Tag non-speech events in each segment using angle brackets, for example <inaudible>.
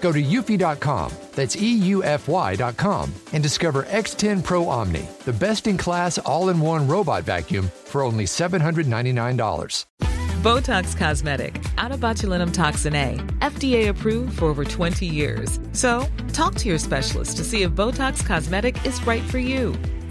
Go to eufy.com, that's EUFY.com, and discover X10 Pro Omni, the best in class all in one robot vacuum for only $799. Botox Cosmetic, out of botulinum toxin A, FDA approved for over 20 years. So, talk to your specialist to see if Botox Cosmetic is right for you.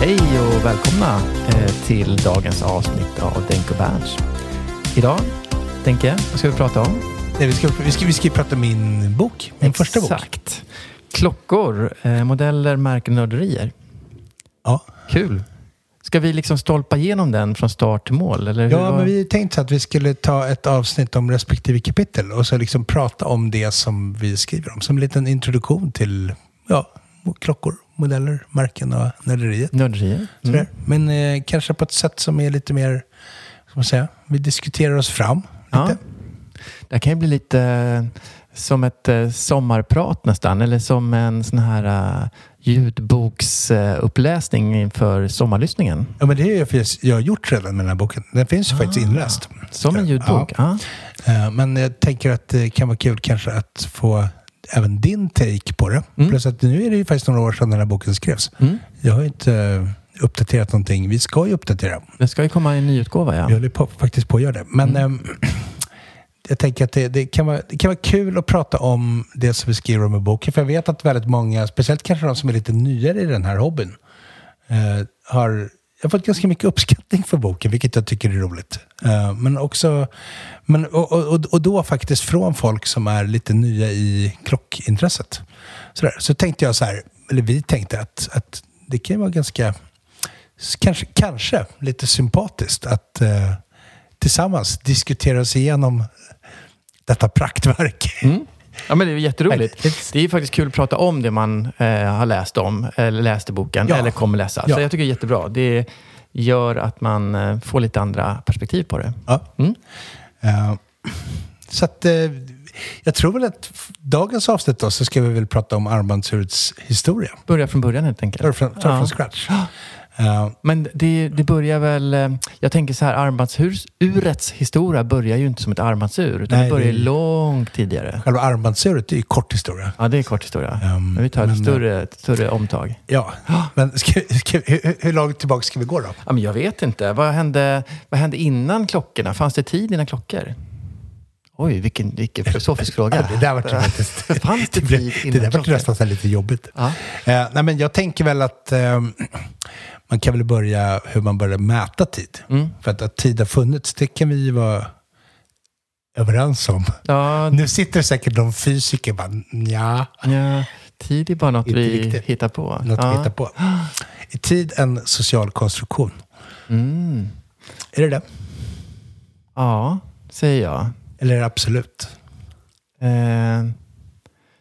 Hej och välkomna eh, till dagens avsnitt av Denk och Berns. Idag, Denke, vad ska vi prata om? Nej, vi, ska, vi, ska, vi ska prata min bok, min första bok. Exakt. Klockor, eh, modeller, märken, nörderier. Ja, Kul. Ska vi liksom stolpa igenom den från start till mål? Eller ja var- men vi tänkte att vi skulle ta ett avsnitt om respektive kapitel och så liksom prata om det som vi skriver om. Som en liten introduktion till ja, klockor, modeller, märken och nörderiet. Nörderier? Sådär. Men eh, kanske på ett sätt som är lite mer, ska man säga, vi diskuterar oss fram Ja. lite. Det här kan ju bli lite eh, som ett eh, sommarprat nästan. Eller som en sån här uh, ljudboksuppläsning inför sommarlyssningen. Ja, men det är jag har gjort redan med den här boken. Den finns ju faktiskt inläst. Som en ljudbok? Ja. Ja. Eh, Men jag tänker att det kan vara kul kanske att få även din take på det. Mm. Plus att nu är det ju faktiskt några år sedan den här boken skrevs. Mm. Jag har inte eh, uppdaterat någonting. Vi ska ju uppdatera. Det ska ju komma en ny utgåva ja. Vi håller på, faktiskt på att göra det. Men Mm. ehm, <clears throat> jag tänker att det, det, kan vara, det kan vara kul att prata om det som vi skriver om i boken. För jag vet att väldigt många, speciellt kanske de som är lite nyare i den här hobbyn, eh, har jag har fått ganska mycket uppskattning för boken, vilket jag tycker är roligt. Eh, men också, men, och, och, och då faktiskt från folk som är lite nya i klockintresset. Sådär. Så tänkte jag så här, eller vi tänkte att, att det kan ju vara ganska, kanske, kanske lite sympatiskt att eh, tillsammans diskutera oss igenom detta praktverk. Mm. Ja, men det är jätteroligt. Det är faktiskt kul att prata om det man eh, har läst om, eller läst i boken, Ja. eller kommer läsa. Ja. Så jag tycker det är jättebra. Det gör att man eh, får lite andra perspektiv på det. Ja. Mm. Eh, så att eh, jag tror väl att dagens avsnitt då så ska vi väl prata om armbandsurets historia. Börja från början helt enkelt. Det från, ta Ja. från scratch. <gasps> Eh, Men det, det börjar väl... eh, Jag tänker så här, armbandsurets historia börjar ju inte som ett armbandsur, utan Nej, det börjar det- långt tidigare. själva armbandsuret är ju kort historia. Ja, det är kort historia. Um, men vi tar ett men, större, ett större omtag. Ja, men ska, ska, hur, hur långt tillbaka ska vi gå då? Ja, men jag vet inte. Vad hände, vad hände innan klockorna? Fanns det tid innan klockor? Oj, vilken, vilken filosofisk fråga. Ja, det där var faktiskt... <laughs> Fanns <laughs> det tid det innan där var nästan lite jobbigt. Ja. Eh, nej, men jag tänker väl att eh, man kan väl börja hur man börjar mäta tid. Mm. För att, att tid har funnits, det kan vi ju vara överens om. Ja, Nu sitter säkert någon fysiker och bara, ja, ja, tid är bara något vi riktigt. hittar på. något ja. att hitta på. Är tid en social konstruktion? Mm. Är det det? Ja, säger jag. Eller är det absolut? Eh,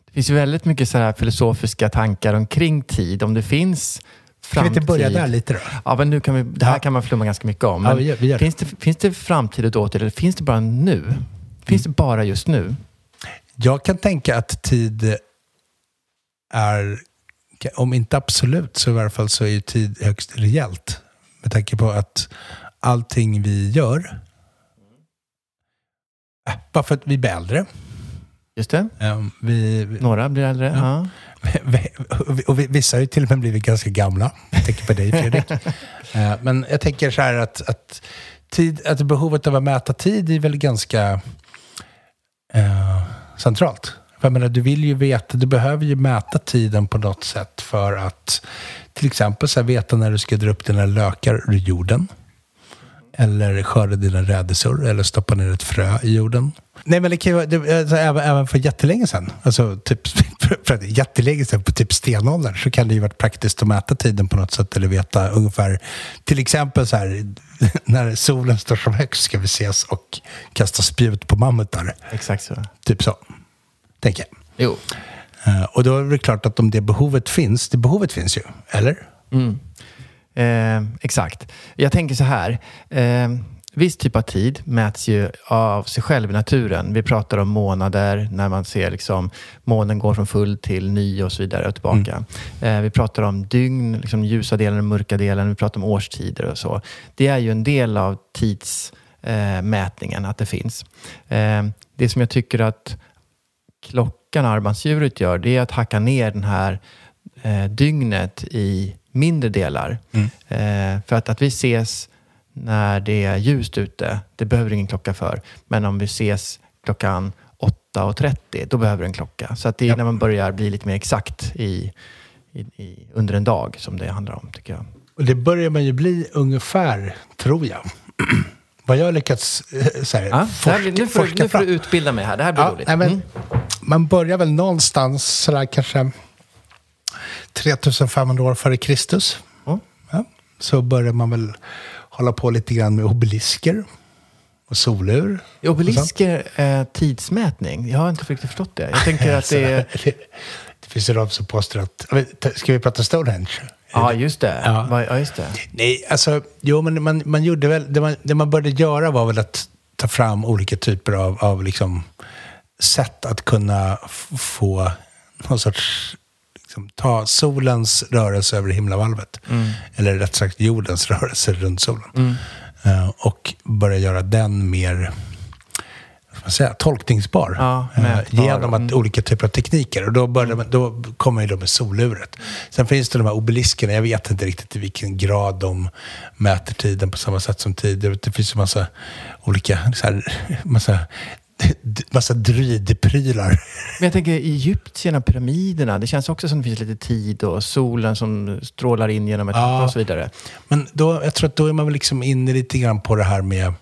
det finns ju väldigt mycket så här filosofiska tankar omkring tid. Om det finns Kan vi framtid. inte börja där lite då? Ja, men nu kan vi, det här Ja. kan man flumma ganska mycket om. Ja, vi gör- vi gör finns, det, finns det framtid och dåtid eller finns det bara nu? Finns Mm. det bara just nu? Jag kan tänka att tid är, om inte absolut, så i varje fall så är ju tid högst rejält. Med tanke på att allting vi gör, äh, bara för att vi blir äldre, Just det. Um, vi, Några blir äldre. Ja. <laughs> och vi- vissa har ju till och med blivit ganska gamla. Jag tänker på dig Fredrik. <laughs> Eh, Men jag tänker så här att, att, tid, att behovet av att mäta tid är väl ganska eh, centralt. För jag menar, du vill ju veta, du behöver ju mäta tiden på något sätt för att till exempel så här, veta när du ska dra upp dina lökar ur jorden. Eller skörda dina rädisor eller stoppa ner ett frö i jorden. Nej men det kan ju vara, det, alltså, även, även för jättelänge sedan, alltså typ, <laughs> för att jättelänge sedan på typ stenåldern så kan det ju varit praktiskt att mäta tiden på något sätt eller veta ungefär, till exempel så här, <laughs> när solen står som högst ska vi ses och kasta spjut på mammutar. Exakt så. Typ så, tänker jag. Jo. Eh, Och då är det klart att om det behovet finns, det behovet finns ju, eller? Eh, exakt. Jag tänker så här. Eh, viss typ av tid mäts ju av sig själv i naturen. Vi pratar om månader när man ser liksom månen går från full till ny och så vidare och tillbaka. Eh, vi pratar om dygn, liksom ljusa delen och mörka delen. Vi pratar om årstider och så. Det är ju en del av tidsmätningen, eh, att det finns. Eh, det som jag tycker att klockan, armbandsdjuret, gör, det är att hacka ner den här eh, dygnet i mindre delar. Eh, för att, att vi ses när det är ljust ute, det behöver ingen klocka för. Men om vi ses klockan 8.30, då behöver en klocka. Så att det är när man börjar bli lite mer exakt i, i, i, under en dag som det handlar om, tycker jag. Och det börjar man ju bli ungefär, tror jag. <clears throat> Vad jag har lyckats eh, så här, Ja, här forska, blir- nu, får, du- forska nu får du utbilda mig här. Det här blir Ja, roligt. nej, men, Mm. Man börjar väl någonstans sådär kanske 3500 år före Kristus. Ja. Ja, så börjar man väl hålla på lite grann med obelisker och solur. Är Obelisker eh, tidsmätning? Jag har inte riktigt förstått det. Jag tänker att det är... <laughs> det, finns ju de som påstår att... Ska vi prata Stonehenge? Ja, just det. Ja. Ja, just det. Nej, alltså, jo, men man, man gjorde väl, det man, det man började göra var väl att ta fram olika typer av, av liksom, sätt att kunna få någon sorts, liksom, ta solens rörelse över himlavalvet. Eller rätt sagt jordens <laughs> rörelse runt solen. Eh, och börja göra den mer vad säga, tolkningsbar. Ja, mätbar. genom att Mm. olika typer av tekniker. Och då, började man, då kommer ju då med soluret. Sen finns det de här obeliskerna. Jag vet inte riktigt i vilken grad de mäter tiden på samma sätt som tid. Det finns ju massa olika, så här, massa, <laughs> massa druidprylar. Men jag tänker Egyptierna, pyramiderna. Det känns också som det finns lite tid och solen som strålar in genom ett Ja. och så vidare. Men då, jag tror att då är man väl liksom inne lite grann på det här med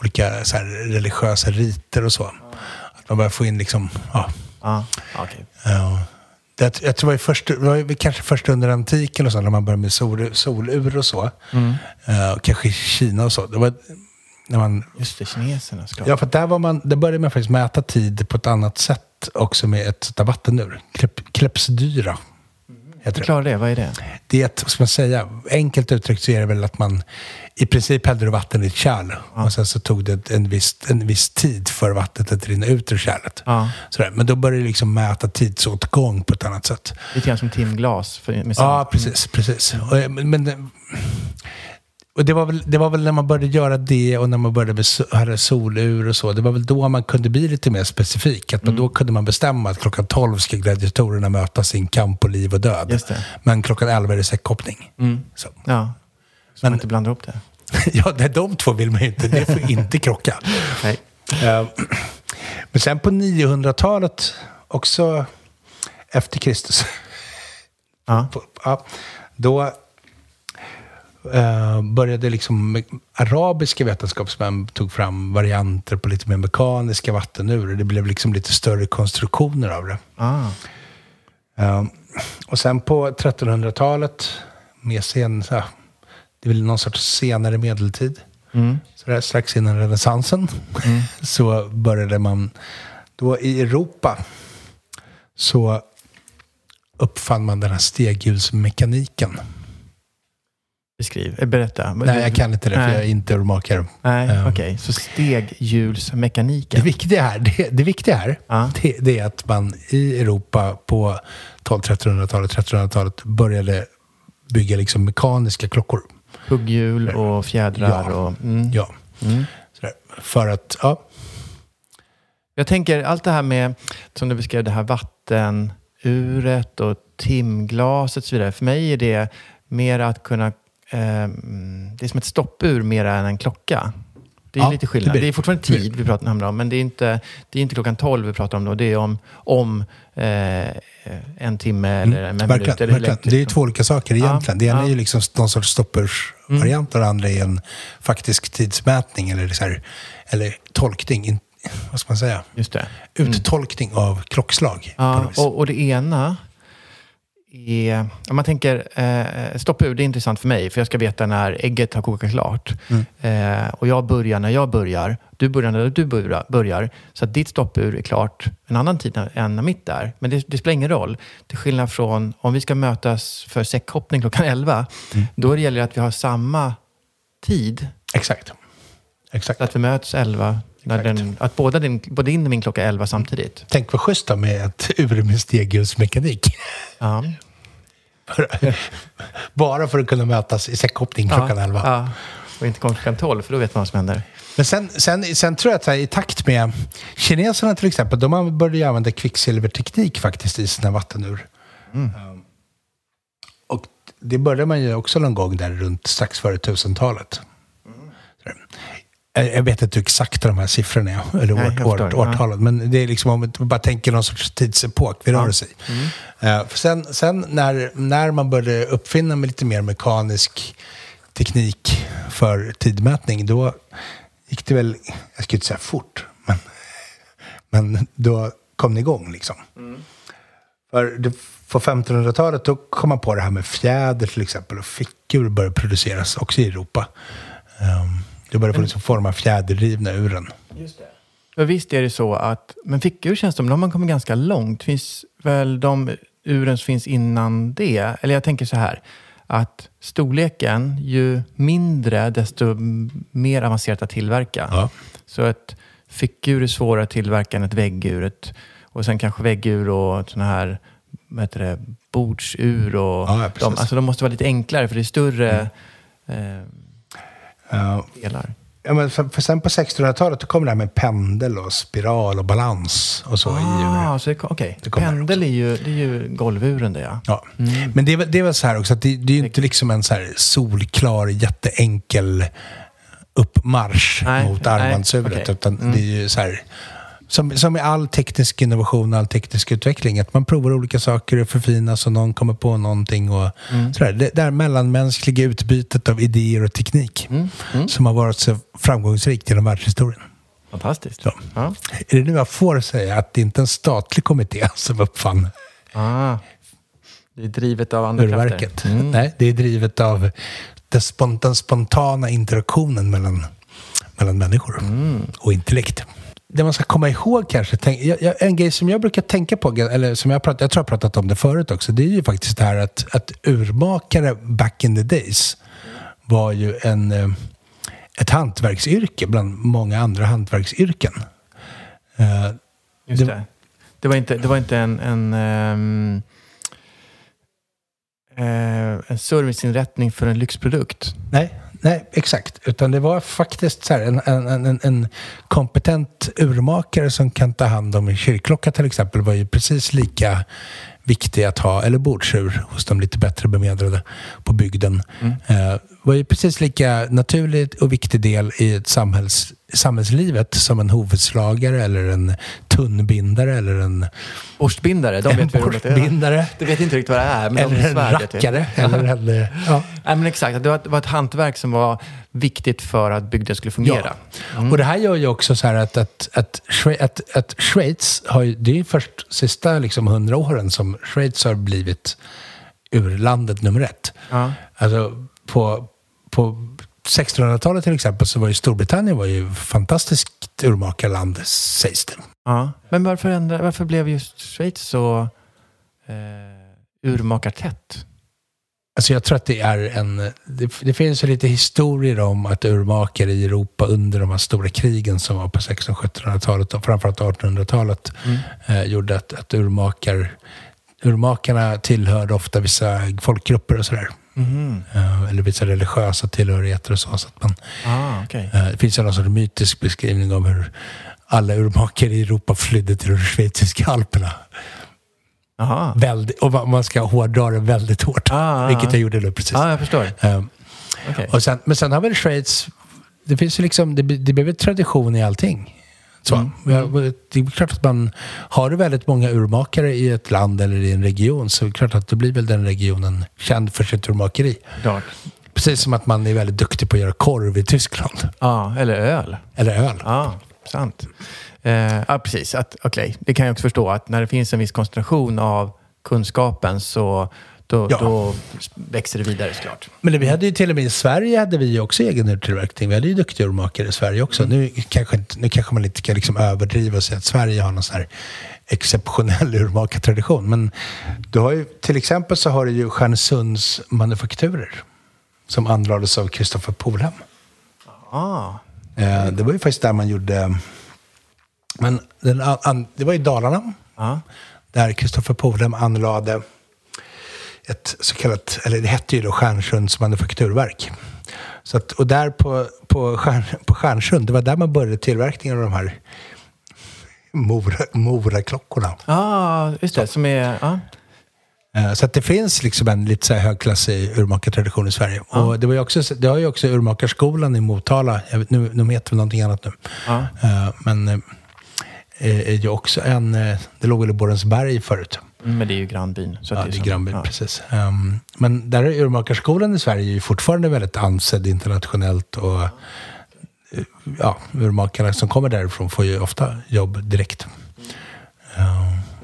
olika så här, religiösa riter och så. Att man börjar få in liksom, ja, Ja, okej. Ja. Det, jag tror det var, först, det var kanske först under antiken och så, när man började med sol, solur och så. Eh, och kanske i Kina och så. Det var, när man, Just det, kineserna såklart. ja, för där, var man, där började man faktiskt mäta tid på ett annat sätt också med ett sånt där vattenur. Klep, klepsdyra heter det. Förklara det, vad är det? Det är ett, vad ska man säga, enkelt uttryckt så är det väl att man i princip hällde du vatten i ett kärl. Och sen så tog det en viss, en viss tid för vattnet att rinna ut ur kärlet. Ja. Sådär. Men då började det liksom mäta tidsåtgång på ett annat sätt. Lite grann som timglas. För, med Ja, precis. precis. Och, men, men, och det, var väl, det var väl när man började göra det och när man började med so- hade solur och så. Det var väl då man kunde bli lite mer specifik. Att man, Då kunde man bestämma att klockan 12 ska gladiatorerna möta sin kamp på liv och död. Det. Men klockan 11 är det säckhoppning. Så. Ja, så Men- man inte blandar ihop det. <laughs> ja, nej, de två vill man ju inte. Det får inte krocka. <laughs> Nej. Eh, Men sen på 900-talet, också efter Kristus, Ja. på- ja, då eh, började liksom arabiska vetenskapsmän tog fram varianter på lite mer mekaniska vattenur. Det blev liksom lite större konstruktioner av det. Ah. Eh, och sen på 1300-talet, med sen, så, här, det är väl någon sorts senare medeltid, så där, strax innan renässansen, <laughs> så började man, då i Europa, så uppfann man den här steghjulsmekaniken. Beskriv, eh, berätta. Nej, jag kan inte det, för Nej. jag är inte urmakare. Nej, Ehm. okej. Så steghjulsmekaniken. Det viktiga här, det, det viktiga här Ja. det, det är att man i Europa på 1200-1300-talet, 1300-talet började bygga liksom mekaniska klockor. Hugghjul och fjädrar Ja. och... Mm. Ja. Mm. Sådär. För att, ja. Jag tänker allt det här med, som du beskrev, det här vattenuret och timglaset och så vidare. För mig är det mer att kunna... Eh, det är som ett stoppur mer än en klocka. Det är Ja, lite det skillnad. blir- Det, är fortfarande tid vi pratar om, men det är inte, det är inte klockan 12 vi pratar om då. Det är om, om eh, en timme eller en minut. Mm. Eller verkligen. Det är ju två olika saker egentligen. det ena ja. är ju liksom någon sorts stoppursvariant och det andra är en faktisk tidsmätning eller, så här, eller tolkning. In, vad ska man säga? Just det. Uttolkning av klockslag. Ja, och, och det ena är... Om man tänker eh, stoppur, det är intressant för mig, för jag ska veta när ägget har kokat klart. Mm. Eh, och jag börjar när jag börjar, du börjar när du börjar. börjar så att ditt stoppur är klart en annan tid än när mitt är. Men det, det spelar ingen roll. Till skillnad från om vi ska mötas för säckhoppning klockan 11, Mm. då gäller det att vi har samma tid. Exakt. Exakt. Så att vi möts 11. Den, att båda din, både din och min klocka är 11 samtidigt. Tänk vad schysst med ett <laughs> ur med steghjulsmekanik. Ja. Bara för att kunna mötas i säckhoppning klockan ja, 11. Ja. Och inte komma klockan 12, för då vet man vad som händer. Men sen, sen, sen tror jag att här, i takt med kineserna till exempel, de började ju använda kvicksilverteknik faktiskt i sina vattenur. Mm. Ehm, och det började man ju också någon gång där runt strax före 1000-talet. Jag jag vet inte hur exakta de här siffrorna eller Nej, år, år. Ja. årtalet. Men det är liksom om man bara tänker någon sorts tidsepok vi rör oss i. Eh, för sen sen när, när man började uppfinna med lite mer mekanisk teknik för tidmätning, då gick det väl, jag skulle inte säga fort, men, men då kom det igång liksom. För det, på 1500-talet då kom man på det här med fjäder till exempel och fickor började produceras också i Europa. Um, det började få liksom forma fjäderdrivna uren. För visst är det så att, men fickor känns som, de har man kommit ganska långt. Finns väl de uren som finns innan det? Eller jag tänker så här, att storleken, ju mindre desto mer avancerat att tillverka. Ja. Så ett fickur är svårare att tillverka än ett väggur. Ett, och sen kanske väggur och sådana här, vad heter det, bordsur och... Ja, ja, de, alltså de måste vara lite enklare för det är större eh, Uh, delar. ja, men för, för sen på 1600-talet då kom det här med pendel och spiral och balans och så i. Ah, så det, okej. Det Pendel är ju, det är ju golvuren det ja. Ja. Men det är, väl- det är väl så här också att det, det är ju inte liksom en så här solklar, jätteenkel uppmarsch Nej, mot nej, armbandsuret. okej. Utan det är ju så här, som, som i all teknisk innovation och all teknisk utveckling, att man provar olika saker och förfinas och någon kommer på någonting. Och sådär. Det, här mellanmänskliga utbytet av idéer och teknik som har varit så framgångsrikt genom världshistorien. Fantastiskt. Ja. Är det nu jag får säga att det inte är en statlig kommitté <laughs> som uppfann Ah, det är drivet av andra urverket. krafter. Mm. Nej, det är drivet av den spontana interaktionen mellan, mellan människor Mm. och intellekt. Det man ska komma ihåg kanske, tänk, en grej som jag brukar tänka på, eller som jag, prat, jag tror jag pratat om det förut också, det är ju faktiskt det här att, att urmakare back in the days var ju en, eh, ett hantverksyrke bland många andra hantverksyrken. Eh, Just Det- det. Det var inte, det var inte en, en, ehm, eh, en serviceinrättning för en lyxprodukt. Nej, nej, exakt. Utan det var faktiskt så en, en, en, en kompetent urmakare som kan ta hand om en kyrkklocka till exempel var ju precis lika viktig att ha, eller bordsur hos de lite bättre bemedlade på bygden. Eh, var ju precis lika naturlig och viktig del i ett samhälls, samhällslivet som en hovslagare eller en tunnbindare eller en, Borstbindare, de en vet är. borstbindare. Du vet inte riktigt vad det är, men Eller de en svär vet vi. rackare. Eller en, <laughs> ja. Nej, men exakt, det var, ett, var ett hantverk som var viktigt för att bygden skulle fungera. Ja. Och det här gör ju också så här att, att, att, att, att Schweiz har ju, det är ju först sista liksom hundra åren som Schweiz har blivit urlandet nummer ett. Ja. Alltså på, på 1600-talet till exempel så var ju Storbritannien var ju fantastiskt urmakarland sägs det. Ja. Men varför, ändra, varför blev just Schweiz så eh, urmakartätt? Alltså jag tror att det är en... Det, det finns ju lite historier om att urmakare i Europa under de här stora krigen som var på 1600-1700-talet och framförallt 1800-talet eh, gjorde att, att urmakar, urmakarna tillhörde ofta vissa folkgrupper och sådär. Eh, eller vissa religiösa tillhörigheter och så. så att man, Ah, okay. eh, det finns sorts mytisk beskrivning om hur alla urmakare i Europa flydde till de schweiziska alperna. Aha. Väldigt, och man- ska hårdra det väldigt hårt. Ah, ah, vilket ah. jag gjorde nu precis. Ja, jag förstår. Ehm, Okej. och sen, men sen har väl Schweiz, det finns liksom, det, det blev ett tradition i allting. Så, Mm. Det är klart att man, har väldigt många urmakare i ett land eller i en region så är det klart att då blir väl den regionen känd för sitt urmakeri. Klart. Precis som att man är väldigt duktig på att göra korv i Tyskland. Ja, eller öl. Eller öl. Ja, sant. Eh, ja, precis. Okej, Det kan jag också förstå att när det finns en viss koncentration av kunskapen så då, Ja. då växer det vidare såklart. Men vi hade ju till och med i Sverige hade vi också egen urtillverkning. Vi hade ju duktiga urmakare i Sverige också. Nu, kanske, inte- nu kanske man inte kan liksom överdriva och säga att Sverige har någon sån här exceptionell <laughs> urmakartradition. Men du har ju, till exempel så har du ju Stjärnsunds manufakturer som anlades av Kristoffer Polhem. Ah, Eh, det var ju faktiskt där man gjorde... Men den, det var i Dalarna. ja. Där Kristoffer Polhem anlade ett så kallat, eller det hette ju då Stjärnsunds manufakturverk. Så att, och där på, på, Stjärn, på Stjärnsund, det var där man började tillverkningen av de här Mora, Mora-klockorna. ah, just det. Som är... Ja. Eh, Så att det finns liksom en lite så här högklassig urmakartradition i Sverige. Och det, var ju också, det har ju också urmakarskolan i Motala, vet, nu, nu heter väl någonting annat nu. Ja. Eh, Men eh, är ju också en, det låg väl i Borensberg förut. Mm, Men det är ju grannbyn. Så att Ja, det är som- grannbyn, ja. precis. Um, men där är urmakarskolan i Sverige ju fortfarande väldigt ansedd internationellt. Och eh, ja, urmakarna som kommer därifrån får ju ofta jobb direkt.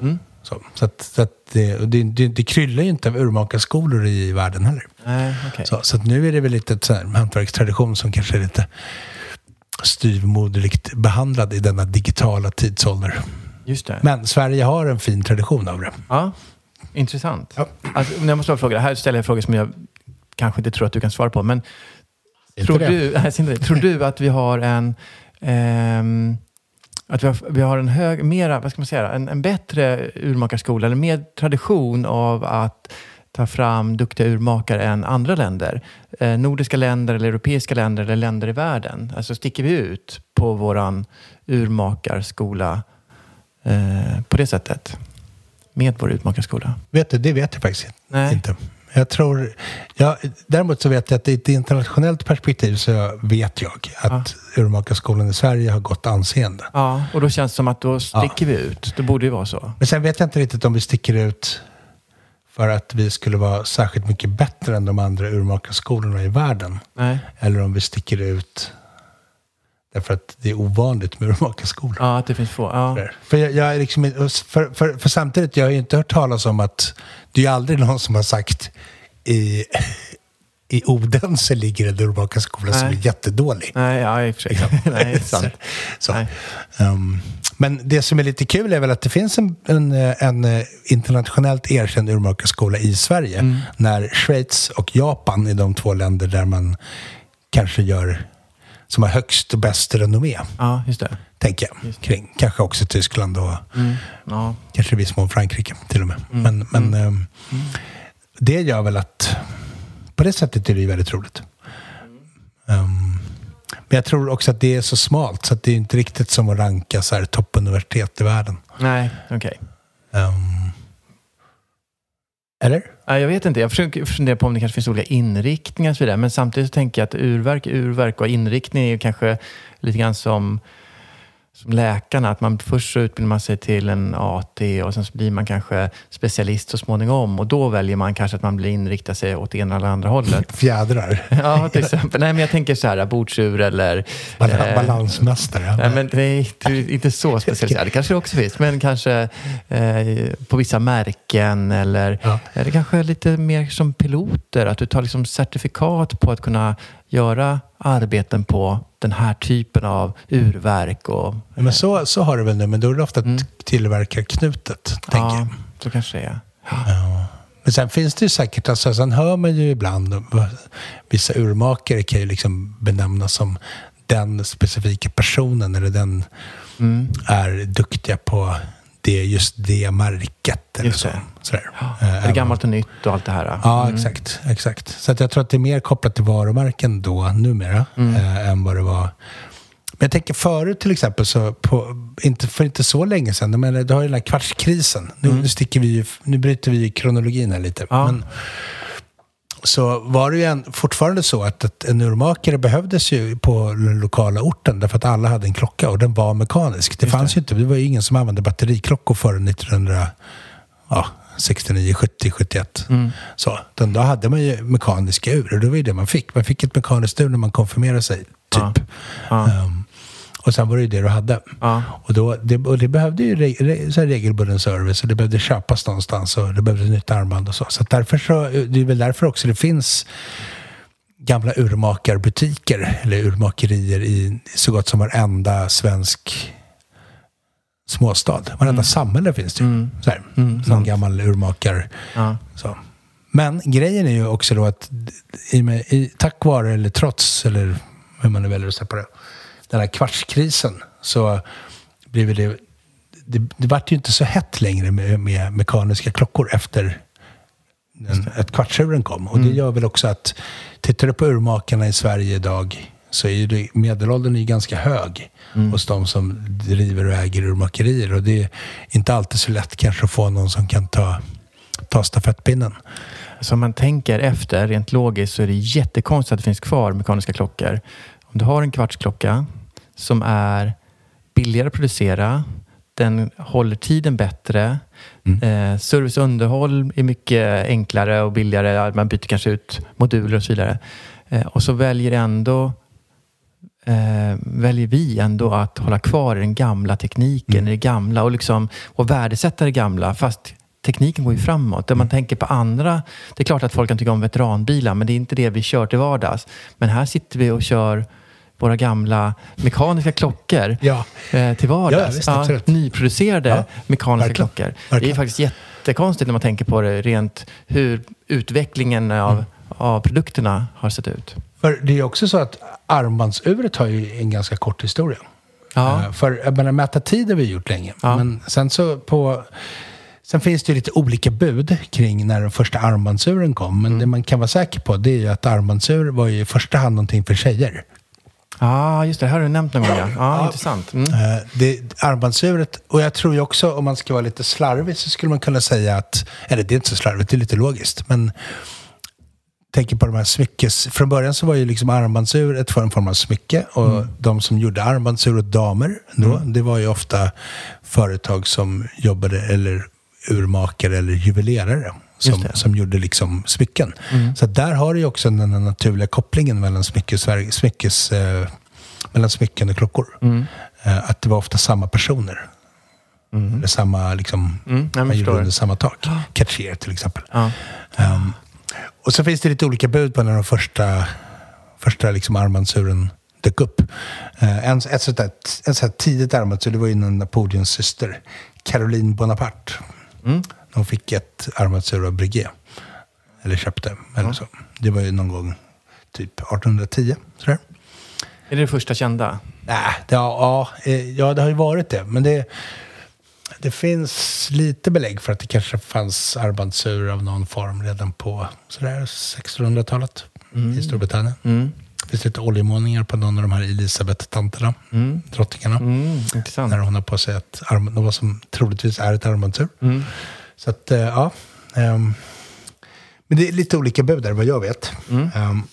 Um, Så, så, att, så att det, det, det, det kryllar ju inte av urmakarskolor i världen heller. Nej, okej. Så, så nu är det väl lite ett här hantverkstradition som kanske är lite styvmoderligt behandlad i denna digitala tidsålder. Just det. Men Sverige har en fin tradition av det. Ja, intressant. Ja. Alltså, jag måste bara fråga, här ställer jag frågor som jag kanske inte tror att du kan svara på. Men Inte tror det? du, <laughs> nej, inte tror du att vi har en ehm, att vi har, vi har en hög, mera, vad ska man säga, en, en bättre urmakarskola eller mer tradition av att ta fram duktiga urmakare än andra länder? Eh, nordiska länder eller europeiska länder eller länder i världen? Alltså sticker vi ut på våran urmakarskola eh, på det sättet? Med vår urmakarskola? Vet du, det vet jag faktiskt Nej. inte. Jag tror, ja, däremot så vet jag att i ett internationellt perspektiv så vet jag att urmakarskolan i Sverige har gott anseende. Ja, och då känns det som att då sticker vi ut. Det borde ju vara så. Men sen vet jag inte riktigt om vi sticker ut för att vi skulle vara särskilt mycket bättre än de andra urmakarskolorna i världen. Nej. Eller om vi sticker ut därför att det är ovanligt med urmakarskolor. Ja, att det finns få. Ja. För, jag, jag är liksom, för, för, för samtidigt, jag har ju inte hört talas om att det är aldrig någon som har sagt i, <laughs> i Odense ligger en urmakarskola som är jättedålig. Nej, ja, i och för sig. <laughs> Nej, sant. Så. Nej. Um, men det som är lite kul är väl att det finns en, en, en eh, internationellt erkänd urmakarskola i Sverige. Mm. När Schweiz och Japan är de två länder där man kanske gör, som har högst och bäst renommé. Ja, just det. Tänker jag. Kring. Kanske också Tyskland och Ja. kanske i viss mån Frankrike till och med. Mm. Men, men ehm, det gör väl att på det sättet är det ju väldigt roligt. Ehm, men jag tror också att det är så smalt så att det är inte riktigt som att ranka så här toppuniversitet i världen. Nej, okej. Ehm, eller? Jag vet inte. Jag försöker fundera på om det kanske finns olika inriktningar och så vidare. Men samtidigt så tänker jag att urverk urverk och inriktning är ju kanske lite grann som, som läkarna. Att man först så utbildar man sig till en AT och sen så blir man kanske specialist så småningom. Och då väljer man kanske att man blir inrikta sig åt ena eller andra hållet. <laughs> Fjädrar. <laughs> Ja, till exempel. Nej, men jag tänker så här, bordsur eller... Bal- eh, balansmästare. Nej, men det är inte, så specialiserat. Det kanske det också finns, men kanske eh, på vissa märken eller, Ja. eller kanske lite mer som piloter. Att du tar liksom certifikat på att kunna göra arbeten på den här typen av urverk. Och, Ja, men så, så har det väl nu, men då är det ofta tillverkarknutet, tänker jag. ja, så kanske det är. Men sen finns det ju säkert, alltså, sen hör man ju ibland, vissa urmakare kan ju liksom benämnas som den specifika personen eller den Mm. är duktiga på det, just det märket. Eller Just så. det. Sådär. Är Eh, det gammalt och nytt och allt det här? Ja, exakt, exakt. Så att jag tror att det är mer kopplat till varumärken då, numera, Mm. eh, än vad det var Men jag tänker förut till exempel, så på, inte, för inte så länge sedan, men du har ju den här kvartskrisen. Nu, nu, sticker vi nu bryter vi kronologin här lite. Ja. Men, så var det ju en, fortfarande så att ett, en urmakare behövdes ju på den lokala orten därför att alla hade en klocka och den var mekanisk. Det fanns ju inte, det var ju ingen som använde batteriklockor förrän 1969, 70, 71. Så, utan då hade man ju mekaniska ur och det var ju det man fick. Man fick ett mekaniskt ur när man konfirmerade sig, typ. Ja. Ehm, och sen var det ju det du hade. Ja. Och, då, det, och det behövde ju re, re, så regelbunden service och det behövde köpas någonstans och det behövde nytt armband och så. Så därför så, det är väl därför också det finns gamla urmakarbutiker eller urmakerier i så gott som varenda svensk småstad. Varenda samhälle finns det ju. Så här, någon gammal urmakar. Ja. Så. Men grejen är ju också då att i, i, tack vare eller trots, eller hur man nu väljer att säga på det, den här kvartskrisen så blev det, det, det vart ju inte så hett längre med, med mekaniska klockor efter den, att kvartsuren kom. Och det gör väl också att, tittar du på urmakarna i Sverige idag så är ju det, medelåldern är ganska hög hos de som driver och äger urmakerier. Och det är inte alltid så lätt kanske att få någon som kan ta, ta stafettpinnen. Om man tänker efter, rent logiskt, så är det jättekonstigt att det finns kvar mekaniska klockor. Om du har en kvartsklocka som är billigare att producera, den håller tiden bättre, eh, service och underhåll är mycket enklare och billigare, man byter kanske ut moduler och så vidare. Eh, och så väljer ändå eh, väljer vi ändå att hålla kvar den gamla tekniken, i det gamla och, liksom, och värdesätta det gamla. Fast tekniken går ju framåt. Där man tänker på andra, det är klart att folk kan tycka om veteranbilar, men det är inte det vi kör till vardags. Men här sitter vi och kör våra gamla mekaniska klockor Ja. eh, till Ja, vardags. visst, absolut. nyproducerade Ja, mekaniska verkligen. klockor. Det är Verkligen. faktiskt jättekonstigt när man tänker på det rent hur utvecklingen av, Mm. av produkterna har sett ut. För det är också så att armbandsuret har ju en ganska kort historia. Ja. Eh, För jag menar, mäta tid har vi gjort länge. Ja. Men sen så på... Sen finns det ju lite olika bud kring när den första armbandsuren kom. Men det man kan vara säker på det är ju att armbandsur var ju i första hand någonting för tjejer. Ja, just det. Det här har du nämnt någon gång. Ja, ja intressant. Mm. Eh, Det, armbandsuret, och jag tror ju också om man ska vara lite slarvig så skulle man kunna säga att, eller det är inte så slarvigt, det är lite logiskt, men tänker på de här smyckes... Från början så var ju liksom armbandsur ett en form av smycke och de som gjorde armbandsur åt damer då, det var ju ofta företag som jobbade, eller urmakare eller juvelerare som, som gjorde liksom smycken. Så att där har du ju också den naturliga kopplingen mellan, smyckes, smyckes, eh, mellan smycken och klockor. Eh, att det var ofta samma personer. Eller samma, liksom, Mm, man gjorde under samma tak. Cartier till exempel. Ja. Ehm, och så finns det lite olika bud på när de första, första liksom armbandsuren dök upp. Uh, en, ett sånt där, en sånt här tidigt armbandsur, det var ju Napoleons syster, Caroline Bonaparte. De fick ett armbandsur av Breguet. Eller köpte, eller så. Det var ju någon gång typ 1810. Sådär. Är det det första kända? Nej, det, ja, ja, eh, ja, det har ju varit det. Men det, det finns lite belägg för att det kanske fanns armbandsur av någon form redan på sådär 1600-talet i Storbritannien. Det finns lite oljemålningar på någon av de här Elisabeth-tanterna, drottningarna. Mm, intressant. När hon har på sig ett arm, något som troligtvis är ett armbandsur. Så att, eh, ja. ehm, men det är lite olika bud där, vad jag vet. Ehm,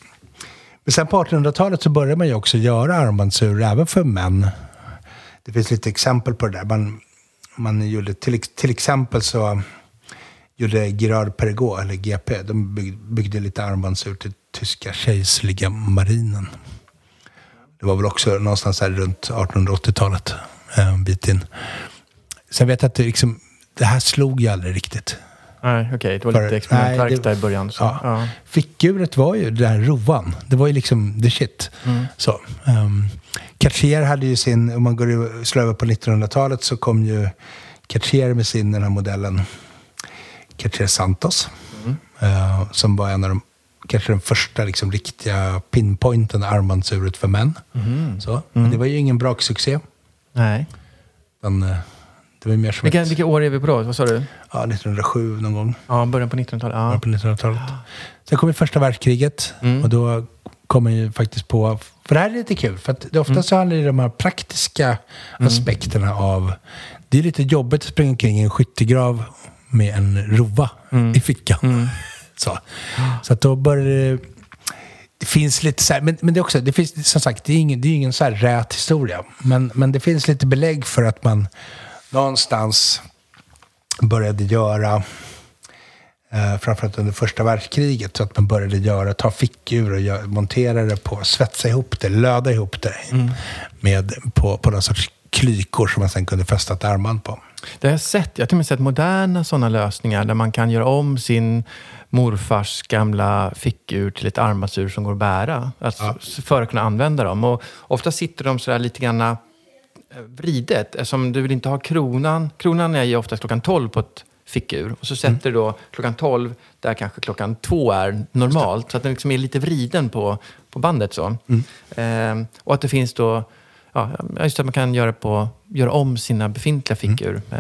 men sen på 1800-talet så började man ju också göra armbandsur även för män. Det finns lite exempel på det där. Man, man gjorde, till, till exempel så gjorde Girard Perregaux, eller GP, de bygg, byggde lite armbandsur till tyska kejserliga marinen. Det var väl också någonstans här runt 1880-talet, eh, en bit in. Sen vet jag att det, liksom, det här slog ju aldrig riktigt. Nej, okej. Det var För- lite experimentverk nej, det- där i början. Så. Ja. Ja. Fickuret var ju det här rovan. Det var ju liksom the shit. Så, um, Cartier hade ju sin, om man går slår över på 1900-talet så kom ju Cartier med sin, den här modellen Cartier Santos. eh, som var en av de, kanske den första liksom, riktiga pinpointen armbandsuret för män. Så. Men det var ju ingen braksuccé. Nej. Men, eh, det var mer som Vilka, ett, vilka år är vi på då? Vad sa du? ja, 1907 någon gång. Ja, början på 1900-talet. början Ja. på 1900-talet. Sen kom ju första världskriget och då kom man ju faktiskt på För det här är lite kul, för att det ofta så handlar det om de här praktiska aspekterna av... Det är lite jobbigt att springa omkring i en skyttegrav med en rova i fickan. <laughs> Så, så att då börjar det... Finns lite så här, men, men det också, det finns som sagt, det är ingen, det är ingen så här rät historia. Men, men det finns lite belägg för att man någonstans började göra eh, framförallt under första världskriget, så att man började göra, ta fickur och gö- montera det på, svetsa ihop det, löda ihop det med, på, på någon sorts klykor som man sen kunde fästa ett armband på. Det har jag sett. Jag har till och med sett moderna sådana lösningar där man kan göra om sin morfars gamla fickur till ett armbandsur som går att bära. Alltså, För att kunna använda dem. Och ofta sitter de sådär lite grann vridet. Eftersom du vill inte ha kronan. Kronan är ju oftast klockan 12 på ett fickur. Och så sätter du då klockan 12 där kanske klockan 2 är normalt. Så att den liksom är lite vriden på, på bandet. så. Ehm, och att det finns då... Ja, just att man kan göra, på, göra om sina befintliga fickur eh,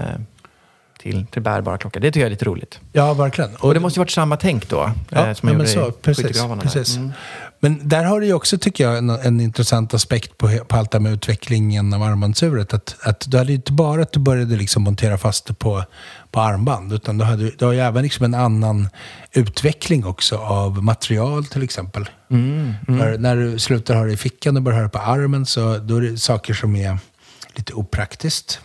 till, till bärbara klockor. Det tycker jag är lite roligt. Ja, verkligen. Och det måste ju varit samma tänk då. Ja, eh, som man ja, men gjorde så, i precis, precis. Mm. Men där har du ju också, tycker jag, en, en intressant aspekt på, på allt det här med utvecklingen av armbandsuret. Att, att du hade ju inte bara att du började liksom montera fast det på, på armband, utan du, hade, du har ju även liksom en annan utveckling också av material till exempel. Mm, För när du slutar ha det i fickan och börjar ha det på armen så då är det saker som är lite opraktiskt.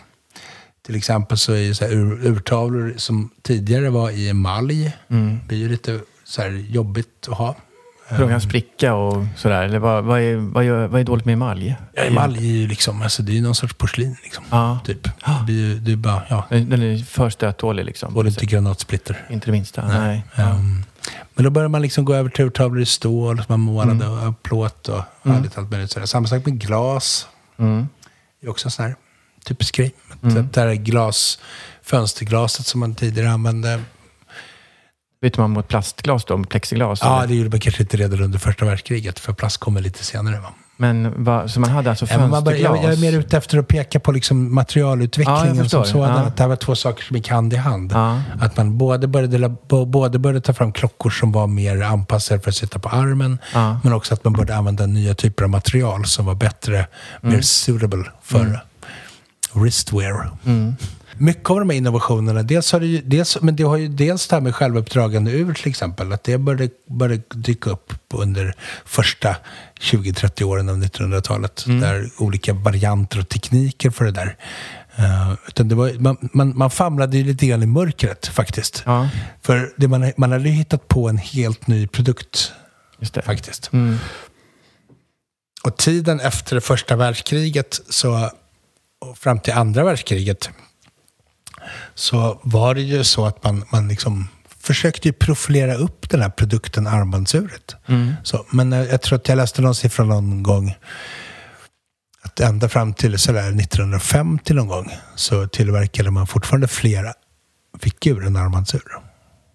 Till exempel så är ju så här ur, urtavlor som tidigare var i emalj, Mm. blir ju lite så här jobbigt att ha. För de kan spricka och sådär. Eller vad, vad, är, vad, gör, vad är dåligt med emalj? Ja, emalj är ju liksom, alltså det är någon sorts porslin liksom. Ja. Typ. Det, blir ju, det är bara, ja, Den är för stöttålig liksom. både inte granatsplitter. Inte det minsta. Nej. Ehm, men då börjar man liksom gå över till urtavlor i stål man målade Mm. och plåt och härligt allt möjligt. sådär. Samma sak med glas. Mm. Det är också en sån här typisk grej. Mm. Det här glas, fönsterglaset som man tidigare använde. Byter man mot plastglas då? Plexiglas? Ja, eller? det gjorde man kanske inte redan under första världskriget, för plast kommer lite senare. Va? Men vad, så man hade alltså Ja, fönsterglas? börjar- jag, jag är mer ute efter att peka på liksom Ja, materialutvecklingen förstår. som sådan. Ja. Att det här var två saker som gick hand i hand. Ja. Att man både började, både började ta fram klockor som var mer anpassade för att sitta på armen, Ja. men också att man började använda nya typer av material som var bättre, Mm. mer suitable för wristwear. Mm. Mycket av de här innovationerna, dels har det ju, dels, men det har ju dels det här med självuppdragande ur till exempel, att det började, började dyka upp under första 20-30 åren av 1900-talet. Mm. Där olika varianter och tekniker för det där. Uh, utan det var, man, man, man famlade ju lite grann i mörkret faktiskt. Ja, För det man, man hade ju hittat på en helt ny produkt faktiskt. Mm. Och tiden efter det första världskriget så, och fram till andra världskriget så var det ju så att man, man liksom försökte ju profilera upp den här produkten armbandsuret. Så, men jag tror att jag läste någon siffra någon gång att ända fram till sådär 1950 någon gång så tillverkade man fortfarande flera fickur än armbandsur.